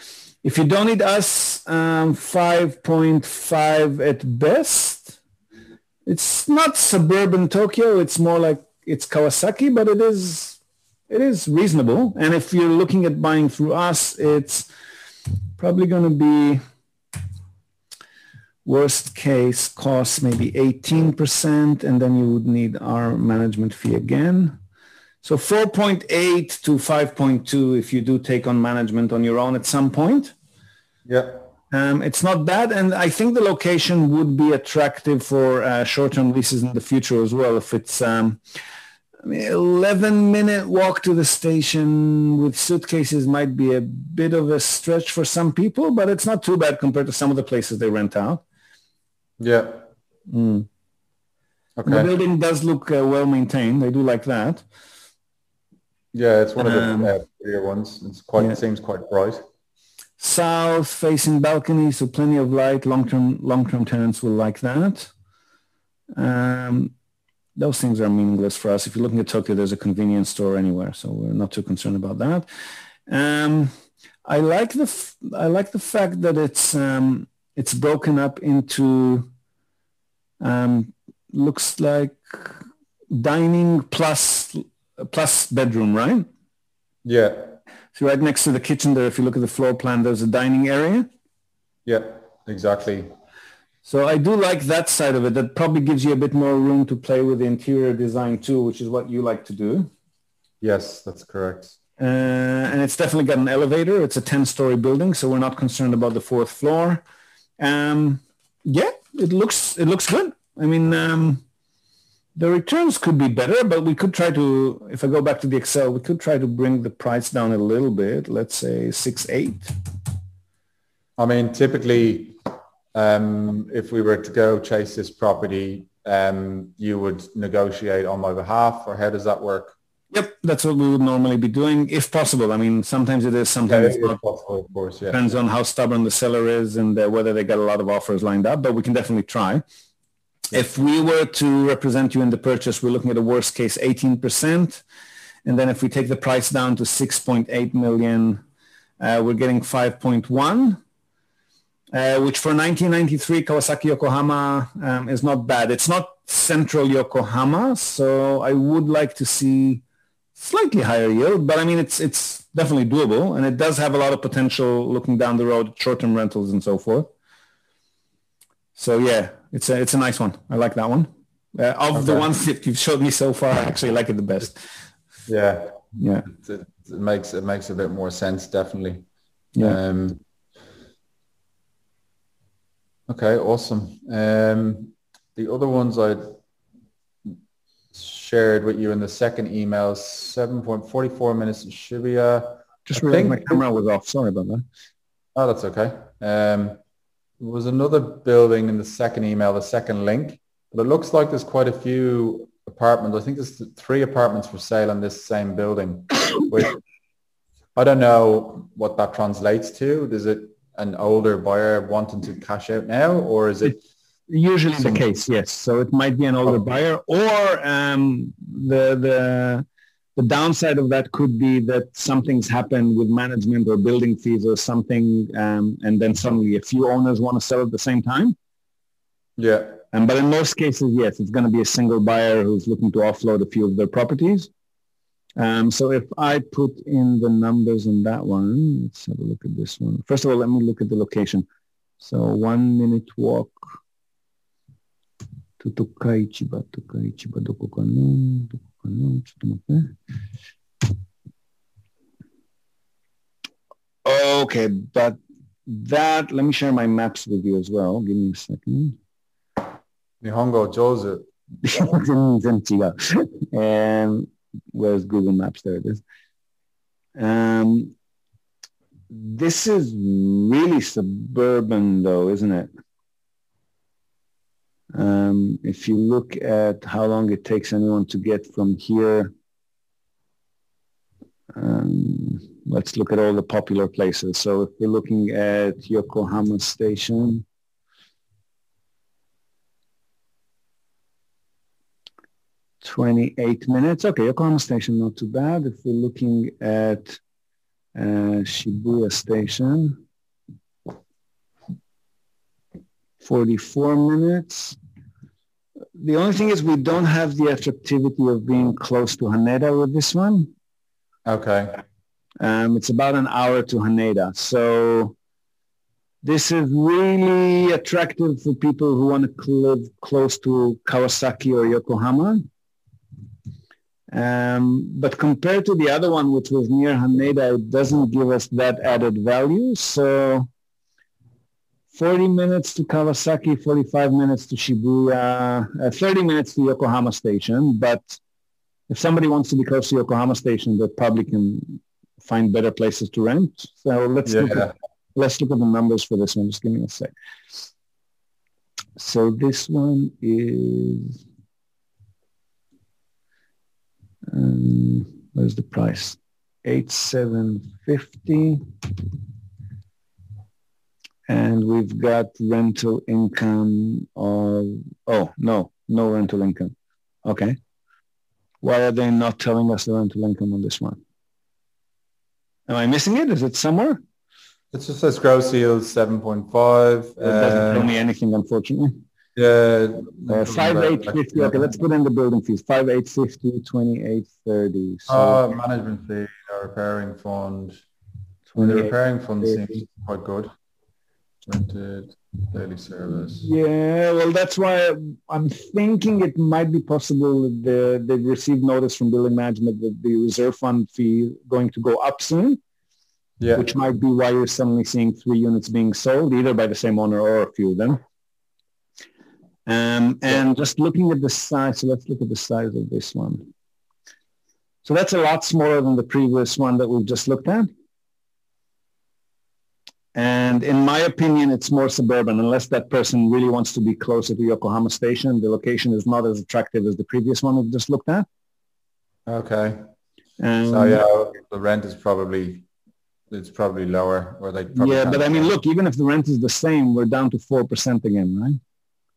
If you don't need us, um, 5.5 at best it's not suburban Tokyo. It's more like it's Kawasaki, but it is it is reasonable. And if you're looking at buying through us, it's probably going to be worst case cost maybe 18%, and then you would need our management fee again. So 4.8 to 5.2 if you do take on management on your own at some point.
Yeah.
Um, it's not bad, and I think the location would be attractive for uh, short-term leases in the future as well. If it's um, I mean, 11 minute walk to the station with suitcases might be a bit of a stretch for some people, but it's not too bad compared to some of the places they rent out.
Yeah.
Mm. Okay. The building does look uh, well maintained. I do like that.
Yeah, it's one of the um, uh, ones. It's quite. Yeah. It seems quite bright
south facing balcony, so plenty of light. Long-term long-term tenants will like that. Um, those things are meaningless for us. If you're looking at Tokyo, there's a convenience store anywhere, so we're not too concerned about that. Um, I like the I like the fact that it's um, it's broken up into um, looks like dining plus plus bedroom, right?
Yeah.
So right next to the kitchen there, if you look at the floor plan, there's a dining area.
Yeah, exactly.
So I do like that side of it. That probably gives you a bit more room to play with the interior design too, which is what you like to do.
Yes, that's correct.
Uh, and it's definitely got an elevator. It's a 10-story building, so we're not concerned about the fourth floor. Um, yeah, it looks it looks good. I mean, um, the returns could be better, but we could try to, if I go back to the Excel, we could try to bring the price down a little bit. Let's say six, eight.
I mean, typically, um, if we were to go chase this property, um, you would negotiate on my behalf, or how does that work?
Yep, that's what we would normally be doing, if possible. I mean, sometimes it is, sometimes
yeah, it's not. Possible, of course, yeah.
Depends on how stubborn the seller is and uh, whether they got a lot of offers lined up, but we can definitely try. If we were to represent you in the purchase, we're looking at a worst case 18%. And then if we take the price down to 6.8 million, uh, we're getting 5.1, uh, which for 1993 Kawasaki Yokohama um, is not bad. It's not central Yokohama, so I would like to see slightly higher yield, but I mean, it's, it's definitely doable and it does have a lot of potential looking down the road, short-term rentals and so forth. So yeah, it's a it's a nice one. I like that one. Uh, of okay. the ones that you've showed me so far, I actually like it the best.
Yeah,
yeah.
It, it makes it makes a bit more sense, definitely.
Yeah. Um,
okay, awesome. Um, the other ones I shared with you in the second email, 7.44 minutes in Shibuya.
Just realized my camera was off. Sorry about that.
Oh, that's okay. Um, there was another building in the second email, the second link, but it looks like there's quite a few apartments. I think there's three apartments for sale in this same building. Which I don't know what that translates to. Is it an older buyer wanting to cash out now, or is it?
usually some... the case, yes. So it might be an older buyer, or um, the the The downside of that could be that something's happened with management or building fees or something, um, and then suddenly a few owners want to sell at the same time.
Yeah.
Um, but in most cases, yes, it's going to be a single buyer who's looking to offload a few of their properties. Um, so if I put in the numbers on that one, let's have a look at this one. First of all, let me look at the location. So one minute walk to Tokaichiba, Tokaichiba, Dokokano, Dokokano, Okay, but that, let me share my maps with you as well. Give me a second.
Nihongo Jozu.
and where's Google Maps? There it is. Um, this is really suburban though, isn't it? Um, if you look at how long it takes anyone to get from here, um, let's look at all the popular places. So if we're looking at Yokohama Station, 28 minutes. Okay, Yokohama Station, not too bad. If we're looking at uh, Shibuya Station, 44 minutes. The only thing is we don't have the attractivity of being close to Haneda with this one.
Okay.
Um, it's about an hour to Haneda. So this is really attractive for people who want to live close to Kawasaki or Yokohama. Um, but compared to the other one, which was near Haneda, it doesn't give us that added value. So 40 minutes to Kawasaki, 45 minutes to Shibuya, uh, 30 minutes to Yokohama Station. But if somebody wants to be close to Yokohama Station, they probably can find better places to rent. So let's yeah. look at let's look at the numbers for this one. Just give me a sec. So this one is um, where's the price? Eight seven fifty, and we've got rental income of oh no no rental income. Okay, why are they not telling us the rental income on this one? Am I missing it? Is it somewhere?
It just says gross yield 7.5.
It doesn't tell me anything, unfortunately.
Yeah.
Uh, five eight fifty. Okay, let's put in the building fees. Five eight fifty, twenty eight thirty.
So uh, management fee, a repairing fund. The repairing fund seems quite good. Rented daily service.
Yeah, well, that's why I'm thinking it might be possible that they've received notice from building management that the reserve fund fee going to go up soon. Yeah. Which might be why you're suddenly seeing three units being sold, either by the same owner or a few of them. Um, and yeah. just looking at the size, so let's look at the size of this one. So that's a lot smaller than the previous one that we've just looked at. And in my opinion, it's more suburban unless that person really wants to be closer to Yokohama Station. The location is not as attractive as the previous one we've just looked at.
Okay. Um, so yeah, the rent is probably it's probably lower or like
yeah but i mean look even if the rent is the same we're down to four percent again right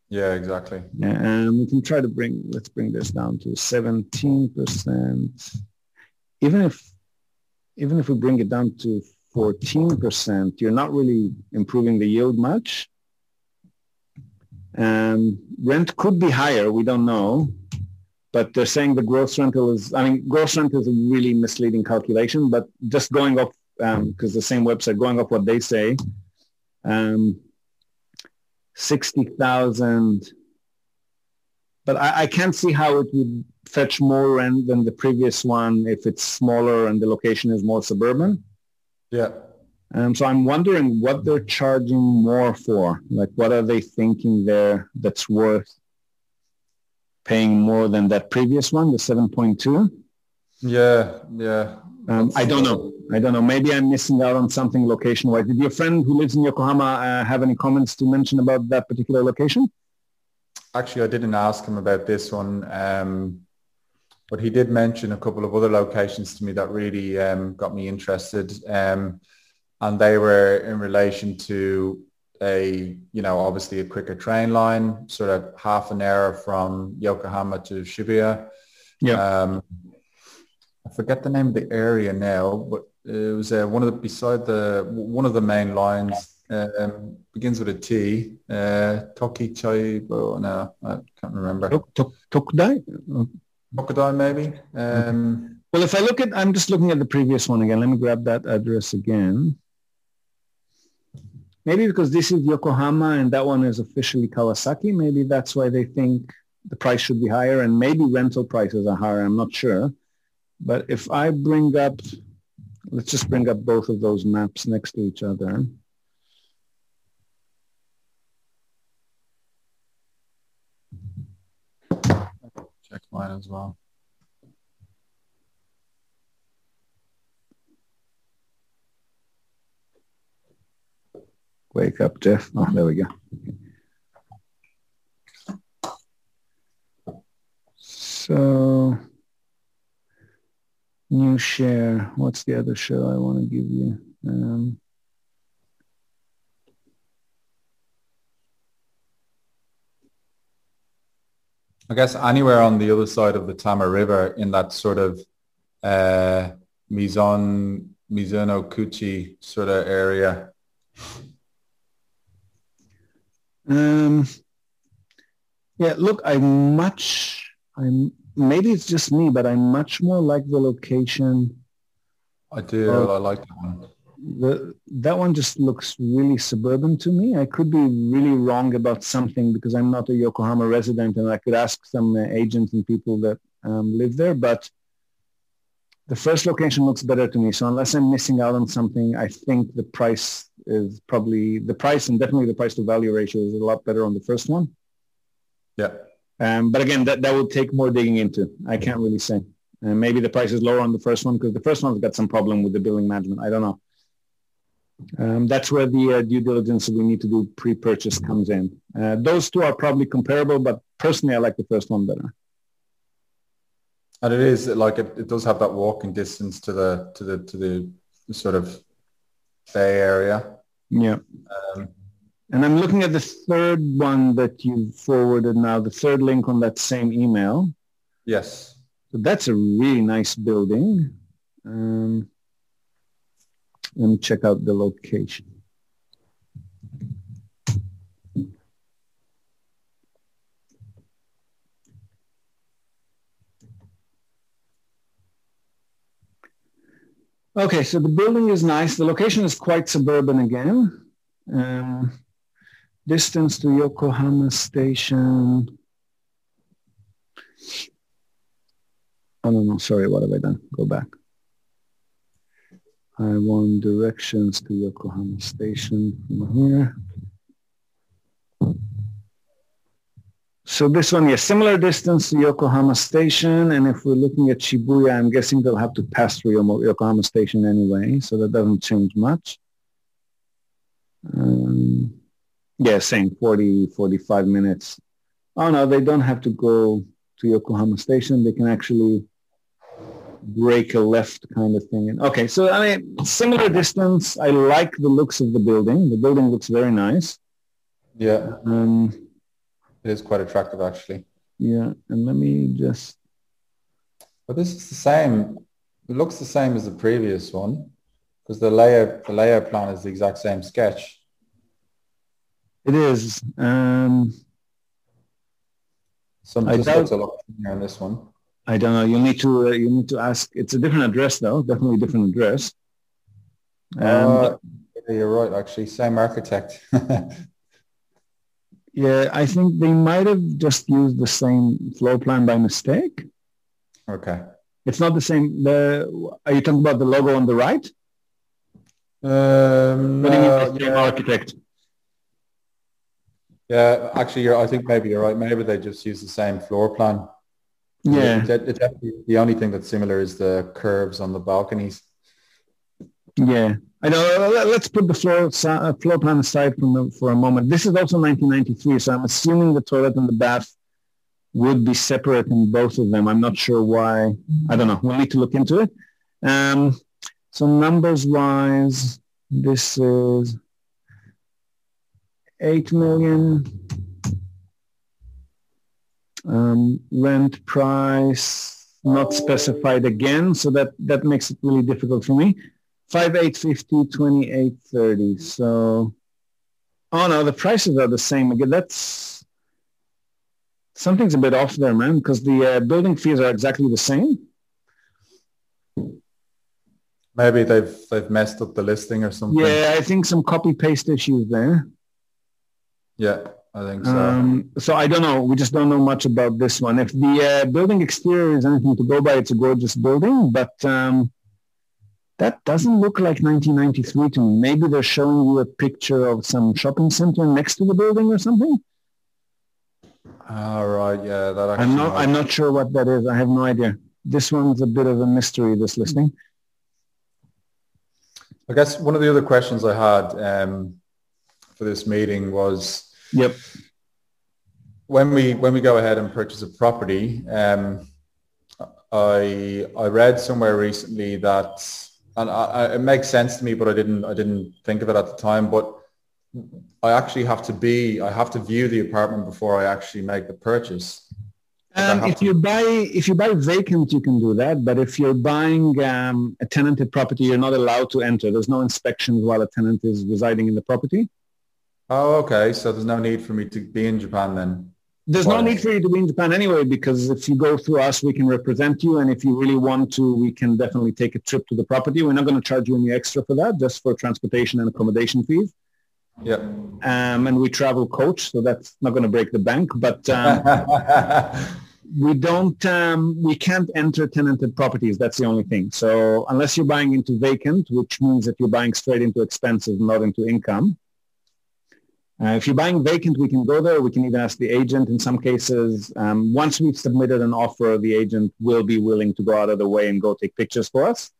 yeah, exactly.
And we can try to bring, let's bring this down to 17%. Even if, even if we bring it down to 14%, you're not really improving the yield much. And rent could be higher, we don't know. But they're saying the gross rental is, I mean, gross rental is a really misleading calculation, but just going off, because um, the same website, going off what they say, um, 60,000. But I, I, can't see how it would fetch more rent than the previous one if it's smaller and the location is more suburban.
Yeah.
Um, so I'm wondering what they're charging more for. Like, what are they thinking there that's worth paying more than that previous one, the 7.2?
Yeah, yeah.
Um, I don't know. I don't know. Maybe I'm missing out on something location-wise. Did your friend who lives in Yokohama uh, have any comments to mention about that particular location?
Actually, I didn't ask him about this one, um, but he did mention a couple of other locations to me that really um, got me interested, um, and they were in relation to a, you know, obviously a quicker train line, sort of half an hour from Yokohama to Shibuya.
Yeah. Um,
I forget the name of the area now, but it was uh, one of the beside the one of the main lines. Um, begins with a T. Uh, Toki Chai. Oh, no, I can't remember.
Tokudai.
Tokudai, maybe. Um,
well, if I look at, I'm just looking at the previous one again. Let me grab that address again. Maybe because this is Yokohama and that one is officially Kawasaki. Maybe that's why they think the price should be higher and maybe rental prices are higher. I'm not sure. But if I bring up, let's just bring up both of those maps next to each other.
Check mine as well.
Wake up, Jeff. Oh, there we go. So new share. What's the other show I want to give you? Um,
I guess anywhere on the other side of the Tama River in that sort of uh, Mizon, Mizonokuchi sort of area.
Um, yeah, look, I'm much, I'm, maybe it's just me, but I'm much more like the location.
I do, of, I like that one.
The, that one just looks really suburban to me. I could be really wrong about something because I'm not a Yokohama resident and I could ask some uh, agents and people that um, live there, but the first location looks better to me. So unless I'm missing out on something, I think the price is probably the price and definitely the price to value ratio is a lot better on the first one.
Yeah.
Um, but again, that, that would take more digging into. I can't really say. Uh, maybe the price is lower on the first one because the first one's got some problem with the billing management. I don't know. Um, that's where the uh, due diligence we need to do pre-purchase comes in. Uh, those two are probably comparable, but personally, I like the first one better.
And it is like it, it does have that walking distance to the to the to the sort of Bay Area.
Yeah. Um, and I'm looking at the third one that you forwarded now, the third link on that same email.
Yes.
So that's a really nice building. Um, let me check out the location. Okay, so the building is nice. The location is quite suburban again. Um, distance to Yokohama Station. Oh, no, no, sorry, what have I done? Go back. I want directions to Yokohama Station from here. So this one, yes, similar distance to Yokohama Station. And if we're looking at Shibuya, I'm guessing they'll have to pass through Yokohama Station anyway, so that doesn't change much. Um, yeah, same, 40, 45 minutes. Oh no, they don't have to go to Yokohama Station. They can actually break a left kind of thing. Okay, so I mean, similar distance. I like the looks of the building. The building looks very nice.
Yeah. Um, it is quite attractive, actually.
Yeah, and let me just.
But this is the same. It looks the same as the previous one because the layout the layout plan is the exact same sketch.
It is. Um,
Some just doubt, looks a lot here on this one.
I don't know. You need to uh, you need to ask. It's a different address though. Definitely a different address.
Um, uh, yeah, you're right. Actually, same architect.
Yeah, I think they might have just used the same floor plan by mistake.
Okay.
It's not the same. The are you talking about the logo on the right?
Um, what do you mean
the yeah. architect?
Yeah, actually, you're, I think maybe you're right. Maybe they just use the same floor plan.
Yeah.
The only thing that's similar is the curves on the balconies.
Yeah. I know. Let's put the floor uh, floor plan aside the, for a moment. This is also 1993, so I'm assuming the toilet and the bath would be separate in both of them. I'm not sure why. I don't know. We'll need to look into it. Um, so numbers wise, this is 8 million. Um, rent price not specified again, so that that makes it really difficult for me. Five eight fifty twenty eight thirty. So, oh no, the prices are the same again. That's something's a bit off there, man, because the uh, building fees are exactly the same.
Maybe they've they've messed up the listing or something.
Yeah, I think some copy paste issues there.
Yeah, I think so.
Um, so I don't know. We just don't know much about this one. If the uh, building exterior is anything to go by, it's a gorgeous building, but um, that doesn't look like 1993 to me. Maybe they're showing you a picture of some shopping center next to the building or something.
All right, yeah, that
I'm not.
might-
I'm not sure what that is. I have no idea. This one's a bit of a mystery. This listing.
I guess one of the other questions I had um, for this meeting was
Yep.
when we when we go ahead and purchase a property. Um, I I read somewhere recently that, and I, I, it makes sense to me, but I didn't I didn't think of it at the time. But I actually have to be I have to view the apartment before I actually make the purchase.
Um, if you buy if you buy vacant, you can do that. But if you're buying um, a tenanted property, you're not allowed to enter. There's no inspections while a tenant is residing in the property.
Oh, okay. So there's no need for me to be in Japan then.
There's no need for you to be in Japan anyway, because if you go through us, we can represent you. And if you really want to, we can definitely take a trip to the property. We're not going to charge you any extra for that, just for transportation and accommodation fees.
Yeah.
Um, and we travel coach, so that's not going to break the bank. But um, we don't, um, we can't enter tenanted properties. That's the only thing. So unless you're buying into vacant, which means that you're buying straight into expenses, not into income. Uh, if you're buying vacant, we can go there. We can even ask the agent in some cases. Um, once we've submitted an offer, the agent will be willing to go out of the way and go take pictures for us.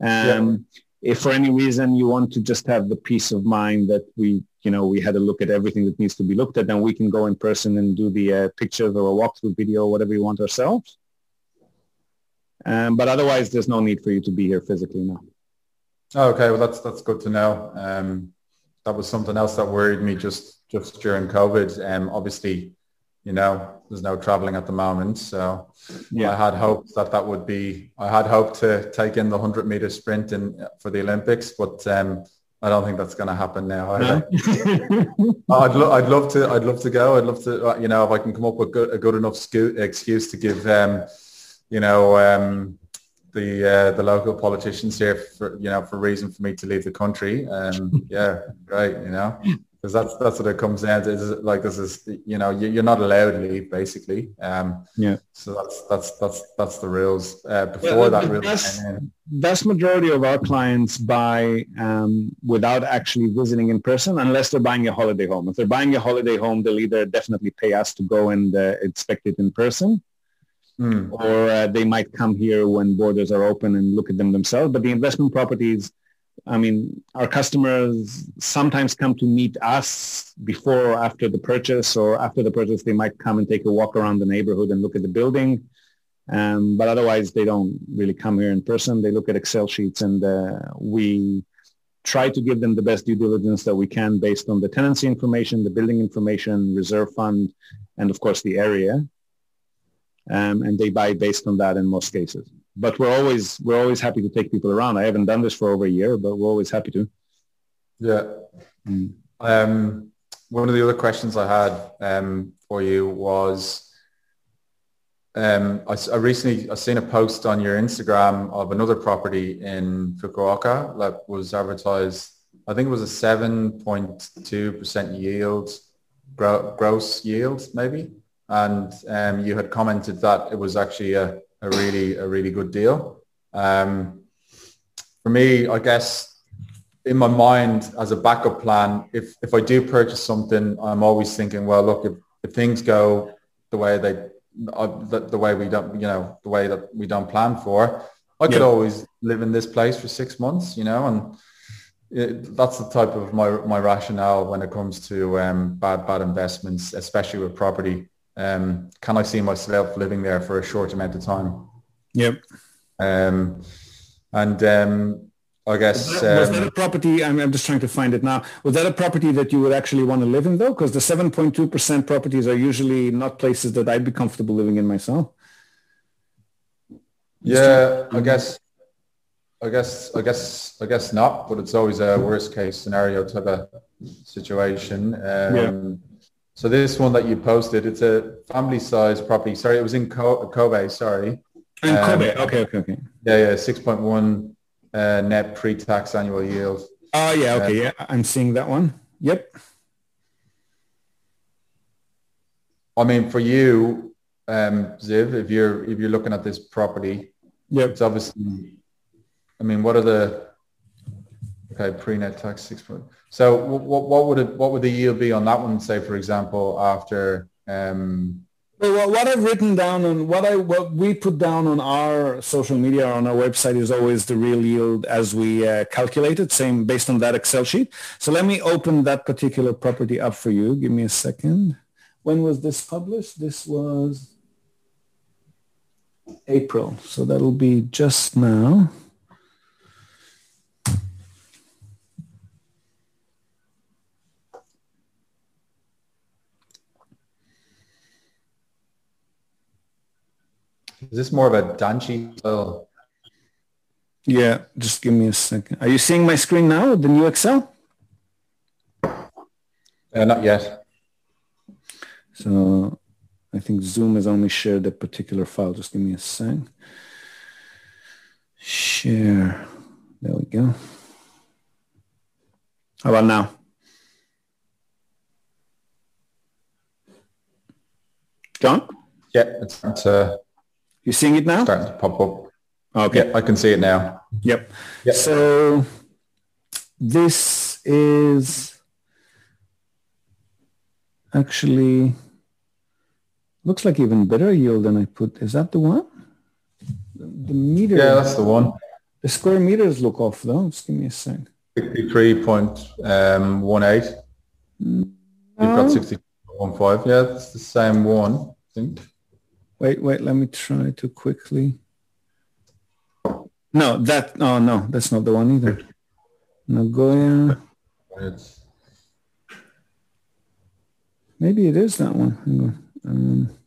Um, If for any reason you want to just have the peace of mind that we, you know, we had a look at everything that needs to be looked at, then we can go in person and do the uh, pictures or a walkthrough video, or whatever you want ourselves. Um, but otherwise, there's no need for you to be here physically now.
Okay, well that's that's good to know. Um, that was something else that worried me just just during COVID. Um, obviously, you know, there's no traveling at the moment, so I had hoped that that would be. I had hoped to take in the hundred meter sprint in for the Olympics, but um, I don't think that's going to happen now. either. I'd, lo- I'd love to. I'd love to go. I'd love to. You know, if I can come up with good, a good enough sco- excuse to give, um, you know, um, the uh, the local politicians here for you know for reason for me to leave the country. Um, yeah, great. You know, because that's that's what it comes down to. Is like this is you know you, you're not allowed to leave basically. Um,
Yeah.
So that's that's that's that's the rules. Uh, before
Yeah,
that rule
that's- vast majority of our clients buy um, without actually visiting in person unless they're buying a holiday home. If they're buying a holiday home, they'll either definitely pay us to go and uh, inspect it in person
Mm.
or uh, they might come here when borders are open and look at them themselves. But the investment properties, I mean, our customers sometimes come to meet us before or after the purchase or after the purchase, they might come and take a walk around the neighborhood and look at the building. Um, but otherwise, they don't really come here in person. They look at Excel sheets and uh, we try to give them the best due diligence that we can based on the tenancy information, the building information, reserve fund, and of course the area um, and they buy based on that in most cases. But we're always we're always happy to take people around. I haven't done this for over a year, but we're always happy to.
Yeah.
Mm.
Um, one of the other questions I had um, for you was, um, I, I recently I seen a post on your Instagram of another property in Fukuoka that was advertised. I think it was a seven point two percent yield, gro- gross yield maybe, and um, you had commented that it was actually a, a really a really good deal. Um, for me, I guess in my mind as a backup plan, if if I do purchase something, I'm always thinking, well, look, if, if things go the way they uh, the, the way we don't, you know, the way that we don't plan for, I could
Yeah.
always live in this place for six months, you know, and it, that's the type of my my rationale when it comes to um, bad bad investments, especially with property. Um, can I see myself living there for a short amount of time?
Yep.
Um, and um, I guess
Was that, was
um,
that a property? I'm, I'm just trying to find it now. Was that a property that you would actually want to live in, though? Because the 7.2% properties are usually not places that I'd be comfortable living in myself.
Yeah, I guess, I guess, I guess, I guess not. But it's always a worst case scenario type of situation. Um, yeah. So this one that you posted, it's a family size property. Sorry, it was in Kobe. Sorry.
In um, Kobe. Okay, okay, okay.
Yeah, yeah. Six point one uh, net pre-tax annual yield.
Oh yeah, okay, uh, yeah. I'm seeing that one. Yep.
I mean, for you, um, Ziv, if you're if you're looking at this property,
yeah,
it's obviously. I mean, what are the okay pre-net tax six point? So what what would it what would the yield be on that one? Say, for example, after um,
well, what I've written down and what I what we put down on our social media or on our website is always the real yield as we uh, calculate it, same based on that Excel sheet. So let me open that particular property up for you. Give me a second. When was this published? This was April. So that'll be just now.
Is this more of a Danchi style?
Yeah, just give me a second. Are you seeing my screen now, the new Excel?
Uh, not yet.
So I think Zoom has only shared that particular file. Just give me a sec. Share. There we go. How about now? John?
Yeah, it's, it's uh,
you seeing it now?
Starting to pop up.
Okay.
I can see it now.
Yep. yep. So this is actually looks like even better yield than I put. Is that the one? The meter.
Yeah, that's the one.
The square meters look off though. Just give me a sec.
63.18. Um, no. You've got 60.15. Yeah, it's the same one, I think.
Wait, wait, let me try to quickly. No, that, oh no, that's not the one either. Nagoya. It's... Maybe it is that one. Hang on. Um,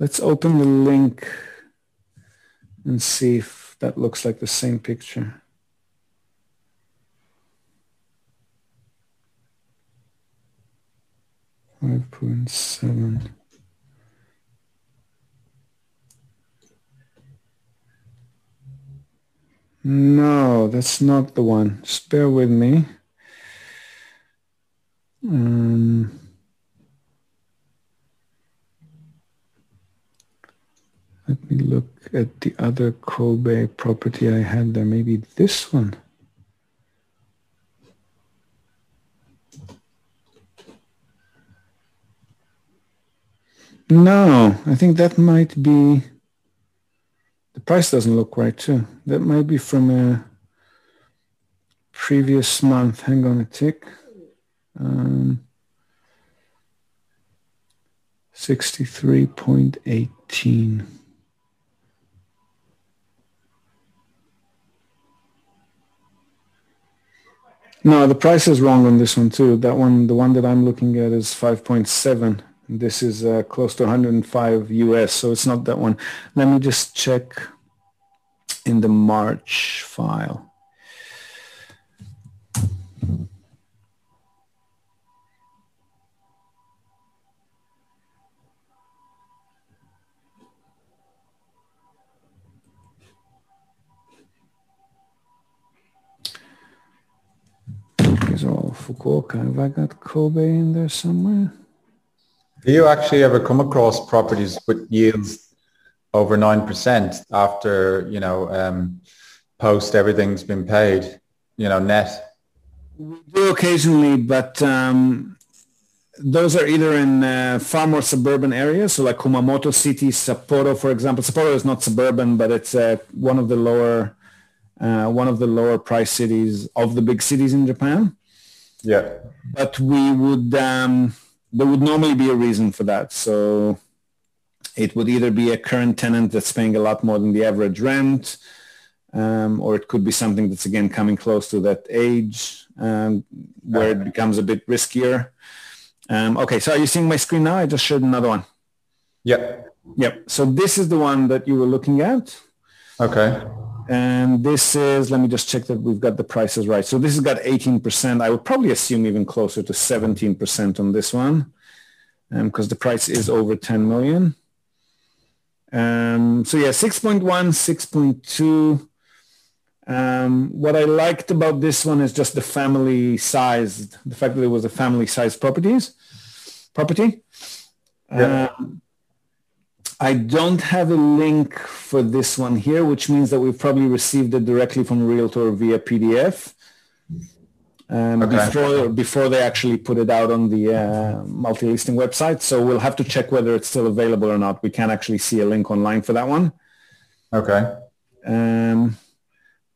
let's open the link and see if that looks like the same picture. Five point seven. No, that's not the one. Just bear with me. Um, Let me look at the other Kobe property I had there. Maybe this one. No, I think that might be, the price doesn't look right too. That might be from a previous month. Hang on a tick. Um, 63.18. No, the price is wrong on this one too. That one, the one that I'm looking at is 5.7. This is uh, close to 105 US, so it's not that one. Let me just check in the March file. all Fukuoka. Have I got Kobe in there somewhere?
Do you actually ever come across properties with yields over 9% after, you know, um, post everything's been paid, you know, net?
We do occasionally, but um, those are either in uh, far more suburban areas, so like Kumamoto City, Sapporo, for example. Sapporo is not suburban, but it's uh, one of the lower uh, one of the lower price cities of the big cities in Japan.
Yeah.
But we would, um, there would normally be a reason for that. So it would either be a current tenant that's paying a lot more than the average rent, um, or it could be something that's again coming close to that age um, where it becomes a bit riskier. Um, okay, so are you seeing my screen now? I just showed another one.
Yeah.
Yep. So this is the one that you were looking at.
Okay.
And this is, let me just check that we've got the prices right. So this has got 18%. I would probably assume even closer to 17% on this one because um, the price is over 10 million. Um, so yeah, 6.1, 6.2. Um, what I liked about this one is just the family size, the fact that it was a family size properties, property. Yeah. Um, I don't have a link for this one here, which means that we've probably received it directly from Realtor via PDF um, okay. before before they actually put it out on the uh, multi-listing website. So we'll have to check whether it's still available or not. We can't actually see a link online for that one.
Okay.
Um,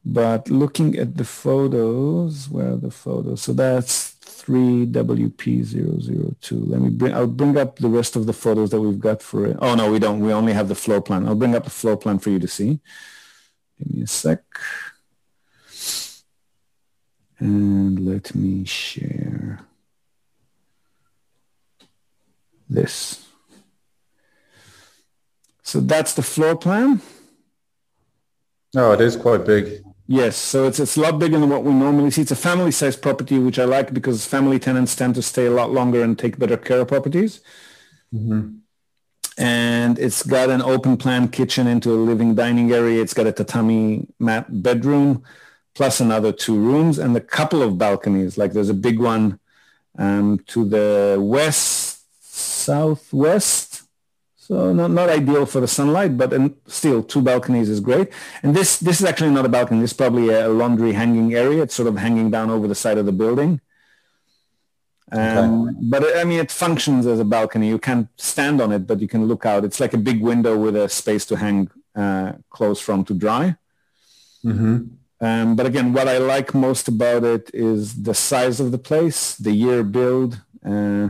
but looking at the photos, where are the photos? So that's 3WP002. Let me bring, I'll bring up the rest of the photos that we've got for it. Oh, no, we don't. We only have the floor plan. I'll bring up the floor plan for you to see. Give me a sec. And let me share this. So that's the floor plan.
Oh, it is quite big.
Yes, so it's it's a lot bigger than what we normally see. It's a family-sized property, which I like because family tenants tend to stay a lot longer and take better care of properties. Mm-hmm. And it's got an open plan kitchen into a living dining area. It's got a tatami mat bedroom, plus another two rooms and a couple of balconies. Like there's a big one um, to the west, southwest, so not, not ideal for the sunlight, but and still two balconies is great. And this this is actually not a balcony. This is probably a laundry hanging area. It's sort of hanging down over the side of the building. Um, okay. But I mean, it functions as a balcony. You can't stand on it, but you can look out. It's like a big window with a space to hang uh, clothes from to dry. Mm-hmm. Um, but again, what I like most about it is the size of the place, the year build. Uh,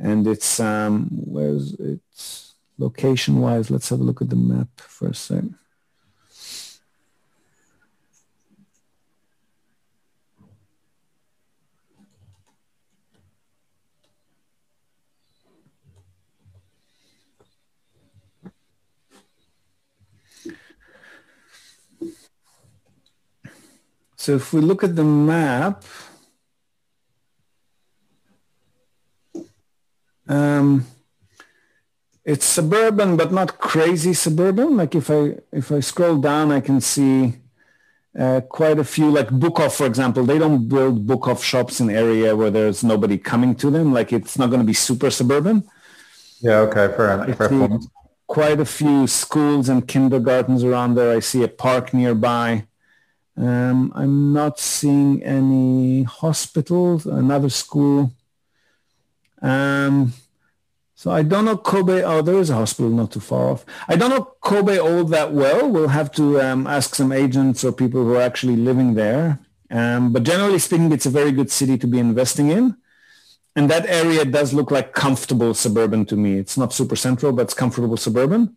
and it's um, where's it's location wise let's have a look at the map for a second So if we look at the map, Um, it's suburban, but not crazy suburban. Like if I if I scroll down, I can see uh, quite a few. Like Book Off, for example, they don't build Book Off shops in area where there's nobody coming to them. Like it's not going to be super suburban.
Yeah. Okay. Fair enough. Fair point.
Quite a few schools and kindergartens around there. I see a park nearby. Um, I'm not seeing any hospitals. Another school. Um, so I don't know Kobe. Oh, there is a hospital not too far off. I don't know Kobe all that well. We'll have to um, ask some agents or people who are actually living there. Um, but generally speaking, it's a very good city to be investing in. And that area does look like comfortable suburban to me. It's not super central, but it's comfortable suburban.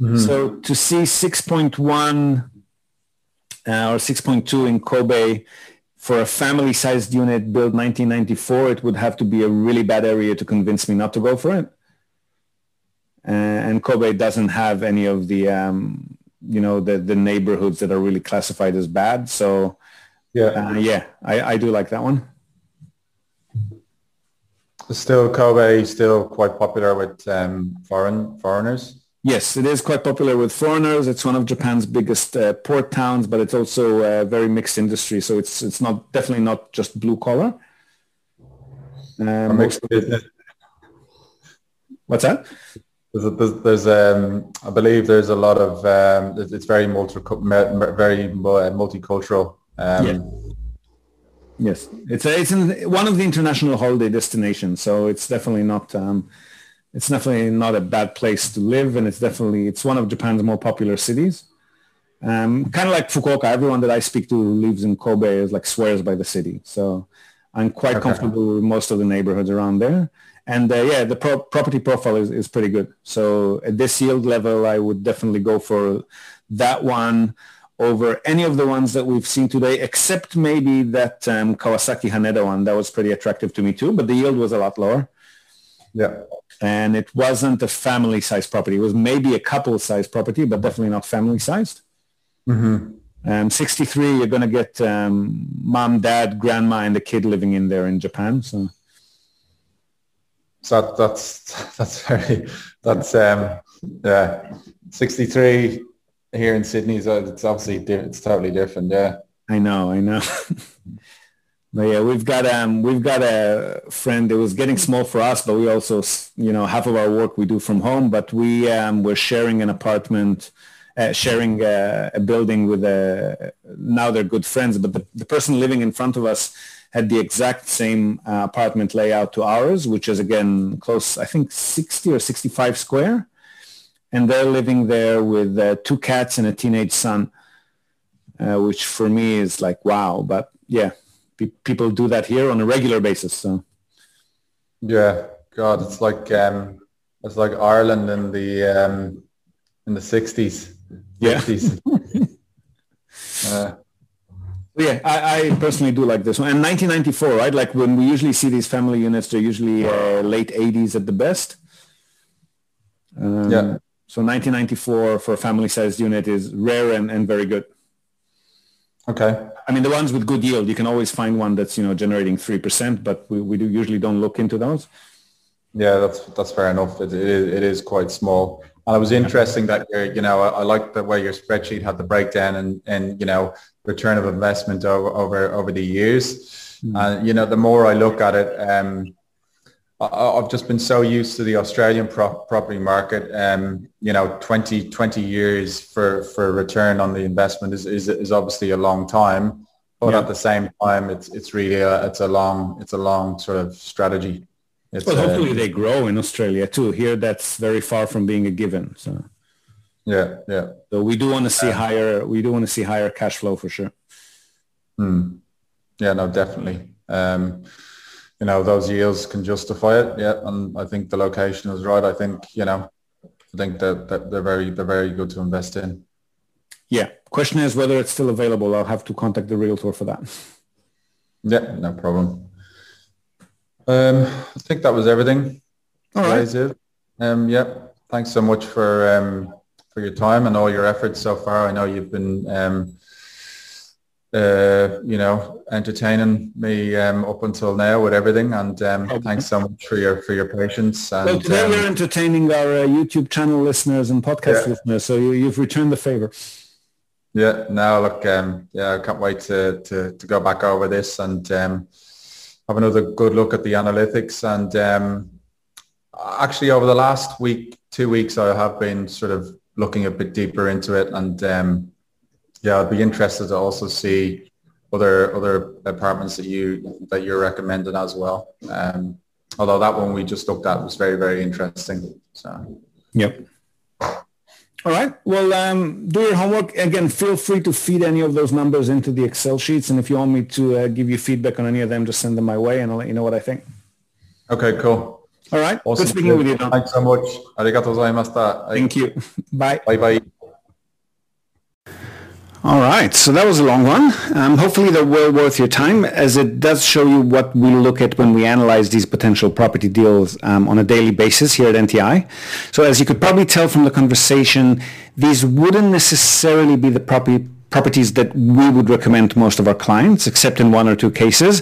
Mm-hmm. So to see 6.1 uh, or 6.2 in Kobe for a family-sized unit built 1994, it would have to be a really bad area to convince me not to go for it. and Kobe doesn't have any of the, um, you know, the, the neighborhoods that are really classified as bad. So yeah, uh, yeah, I, I do like that one.
Still, Kobe is still quite popular with um, foreign foreigners.
Yes, it is quite popular with foreigners. It's one of Japan's biggest uh, port towns, but it's also a very mixed industry. So it's it's not definitely not just blue collar.
Um,
what's that?
There's, there's, there's um, I believe there's a lot of um, it's very multi very multicultural. Um, yeah.
Yes, it's a, it's in one of the international holiday destinations, so it's definitely not um, it's definitely not a bad place to live, and it's definitely it's one of Japan's more popular cities. Um, kind of like Fukuoka, everyone that I speak to who lives in Kobe is like swears by the city. So I'm quite okay. comfortable with most of the neighborhoods around there. And uh, yeah, the pro- property profile is, is pretty good. So at this yield level, I would definitely go for that one over any of the ones that we've seen today, except maybe that um, Kawasaki Haneda one. That was pretty attractive to me too, but the yield was a lot lower.
Yeah.
And it wasn't a family sized property. It was maybe a couple sized property, but definitely not family sized.
Mm-hmm.
Um, 63, you're going to get um, mom, dad, grandma, and the kid living in there in Japan. So,
so that, that's that's very that's um yeah 63 here in Sydney is it's obviously it's totally different. Yeah,
I know, I know. but yeah, we've got um we've got a friend. It was getting small for us, but we also you know half of our work we do from home. But we um we're sharing an apartment uh, sharing a, a, building with a, now they're good friends, but the, the person living in front of us had the exact same uh, apartment layout to ours, which is again close, I think 60 or 65 square. And they're living there with uh, two cats and a teenage son, uh, which for me is like, wow. But yeah, pe- people do that here on a regular basis. So.
Yeah, God, it's like, um, it's like Ireland in the, um, in the 60s
yeah. uh, yeah, I, I, personally do like this one. And 1994, right? Like when we usually see these family units, they're usually uh, late 80s at the best. Um, yeah. So 1994 for a family-sized unit is rare and, and very good.
Okay.
I mean, the ones with good yield, you can always find one that's, you know, generating 3%, but we, we do usually don't look into those.
Yeah, that's, that's fair enough. It, it, is, it is quite small. And it was interesting that you're, you know, I, I like the way your spreadsheet had the breakdown and, and you know, return of investment over over, over the years. Mm. And, you know, the more I look at it, um, I, have just been so used to the Australian pro- property market. Um, you know, 20, 20 years for, for return on the investment is, is, is obviously a long time. But yeah. at the same time, it's, it's really a, it's a long, it's a long sort of strategy.
It's, well, hopefully uh, they grow in Australia too. Here, that's very far from being a given. So,
yeah, yeah.
So we do want to see higher. We do want to see higher cash flow for sure.
Hmm. Yeah, no, definitely. Um, you know, those yields can justify it. Yeah, and I think the location is right. I think you know, I think that, that they're very they're very good to invest in.
Yeah. Question is whether it's still available. I'll have to contact the realtor for that.
Yeah, no problem. Um, I think that was everything.
All right.
Um, yeah. Thanks so much for um, for your time and all your efforts so far. I know you've been um, uh, you know, entertaining me um, up until now with everything. And um, okay. thanks so much for your for your patience. And,
well, today um, we're entertaining our uh, YouTube channel listeners and podcast yeah. listeners, so you, have returned the favor.
Yeah. Now, look, um, yeah, I can't wait to, to to go back over this and um, have another good look at the analytics. And um, actually, over the last week, two weeks, I have been sort of looking a bit deeper into it. And um, yeah, I'd be interested to also see other other apartments that you that you're recommending as well. Um, although that one we just looked at was very very interesting. So.
Yep. All right. Well, um, do your homework. Again, feel free to feed any of those numbers into the Excel sheets. And if you want me to uh, give you feedback on any of them, just send them my way and I'll let you know what I think.
Okay, cool.
All right. Awesome. Good speaking with you.
Thanks so much. Arigato gozaimashita.
Thank you. Bye.
Bye-bye.
All right, so that was a long one. Um, hopefully they're well worth your time as it does show you what we look at when we analyze these potential property deals um, on a daily basis here at NTI. So as you could probably tell from the conversation, these wouldn't necessarily be the property properties that we would recommend to most of our clients, except in one or two cases.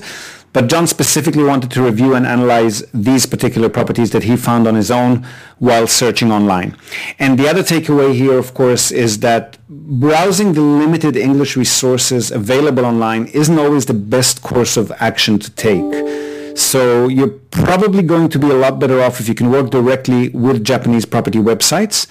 But John specifically wanted to review and analyze these particular properties that he found on his own while searching online. And the other takeaway here, of course, is that browsing the limited English resources available online isn't always the best course of action to take. So you're probably going to be a lot better off if you can work directly with Japanese property websites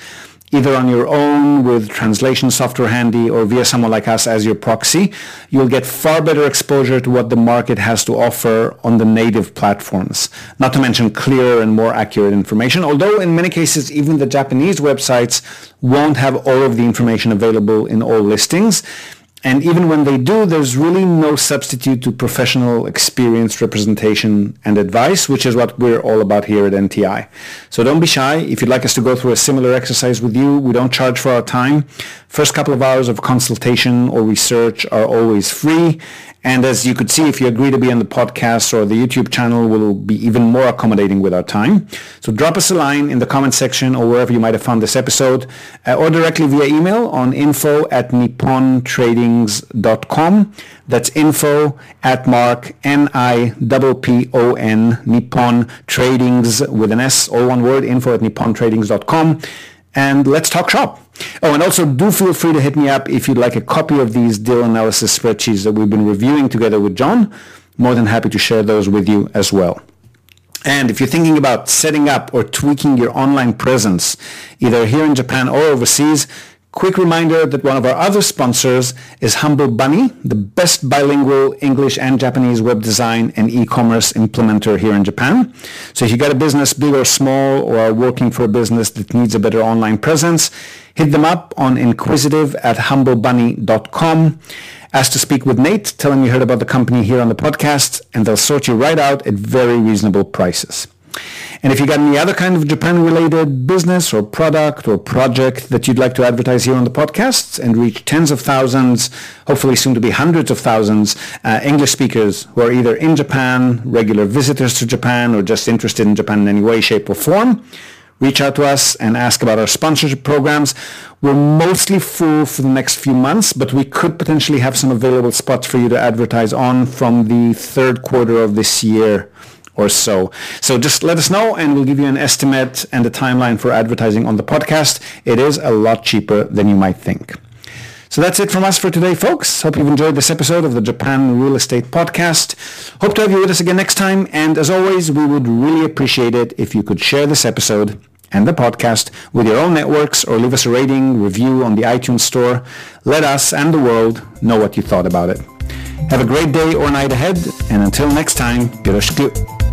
either on your own with translation software handy or via someone like us as your proxy, you'll get far better exposure to what the market has to offer on the native platforms. Not to mention clearer and more accurate information, although in many cases even the Japanese websites won't have all of the information available in all listings. And even when they do, there's really no substitute to professional experienced representation and advice, which is what we're all about here at NTI. So don't be shy. If you'd like us to go through a similar exercise with you, we don't charge for our time. First couple of hours of consultation or research are always free. And as you could see, if you agree to be on the podcast or the YouTube channel, we'll be even more accommodating with our time. So drop us a line in the comment section or wherever you might have found this episode uh, or directly via email on info at nippontradings.com. That's info at mark, N-I-P-P-O-N, Nippon Tradings with an S, all one word, info at nippontradings.com. And let's talk shop. Oh, and also do feel free to hit me up if you'd like a copy of these deal analysis spreadsheets that we've been reviewing together with John. More than happy to share those with you as well. And if you're thinking about setting up or tweaking your online presence, either here in Japan or overseas, Quick reminder that one of our other sponsors is Humble Bunny, the best bilingual English and Japanese web design and e-commerce implementer here in Japan. So if you got a business, big or small, or are working for a business that needs a better online presence, hit them up on inquisitive at humblebunny.com. Ask to speak with Nate, tell him you heard about the company here on the podcast, and they'll sort you right out at very reasonable prices. And if you've got any other kind of Japan-related business or product or project that you'd like to advertise here on the podcast and reach tens of thousands, hopefully soon to be hundreds of thousands, uh, English speakers who are either in Japan, regular visitors to Japan, or just interested in Japan in any way, shape, or form, reach out to us and ask about our sponsorship programs. We're mostly full for the next few months, but we could potentially have some available spots for you to advertise on from the third quarter of this year or so. So just let us know and we'll give you an estimate and a timeline for advertising on the podcast. It is a lot cheaper than you might think. So that's it from us for today, folks. Hope you've enjoyed this episode of the Japan Real Estate Podcast. Hope to have you with us again next time. And as always, we would really appreciate it if you could share this episode and the podcast with your own networks or leave us a rating, review on the iTunes store. Let us and the world know what you thought about it. Have a great day or night ahead, and until next time, yoroshiku.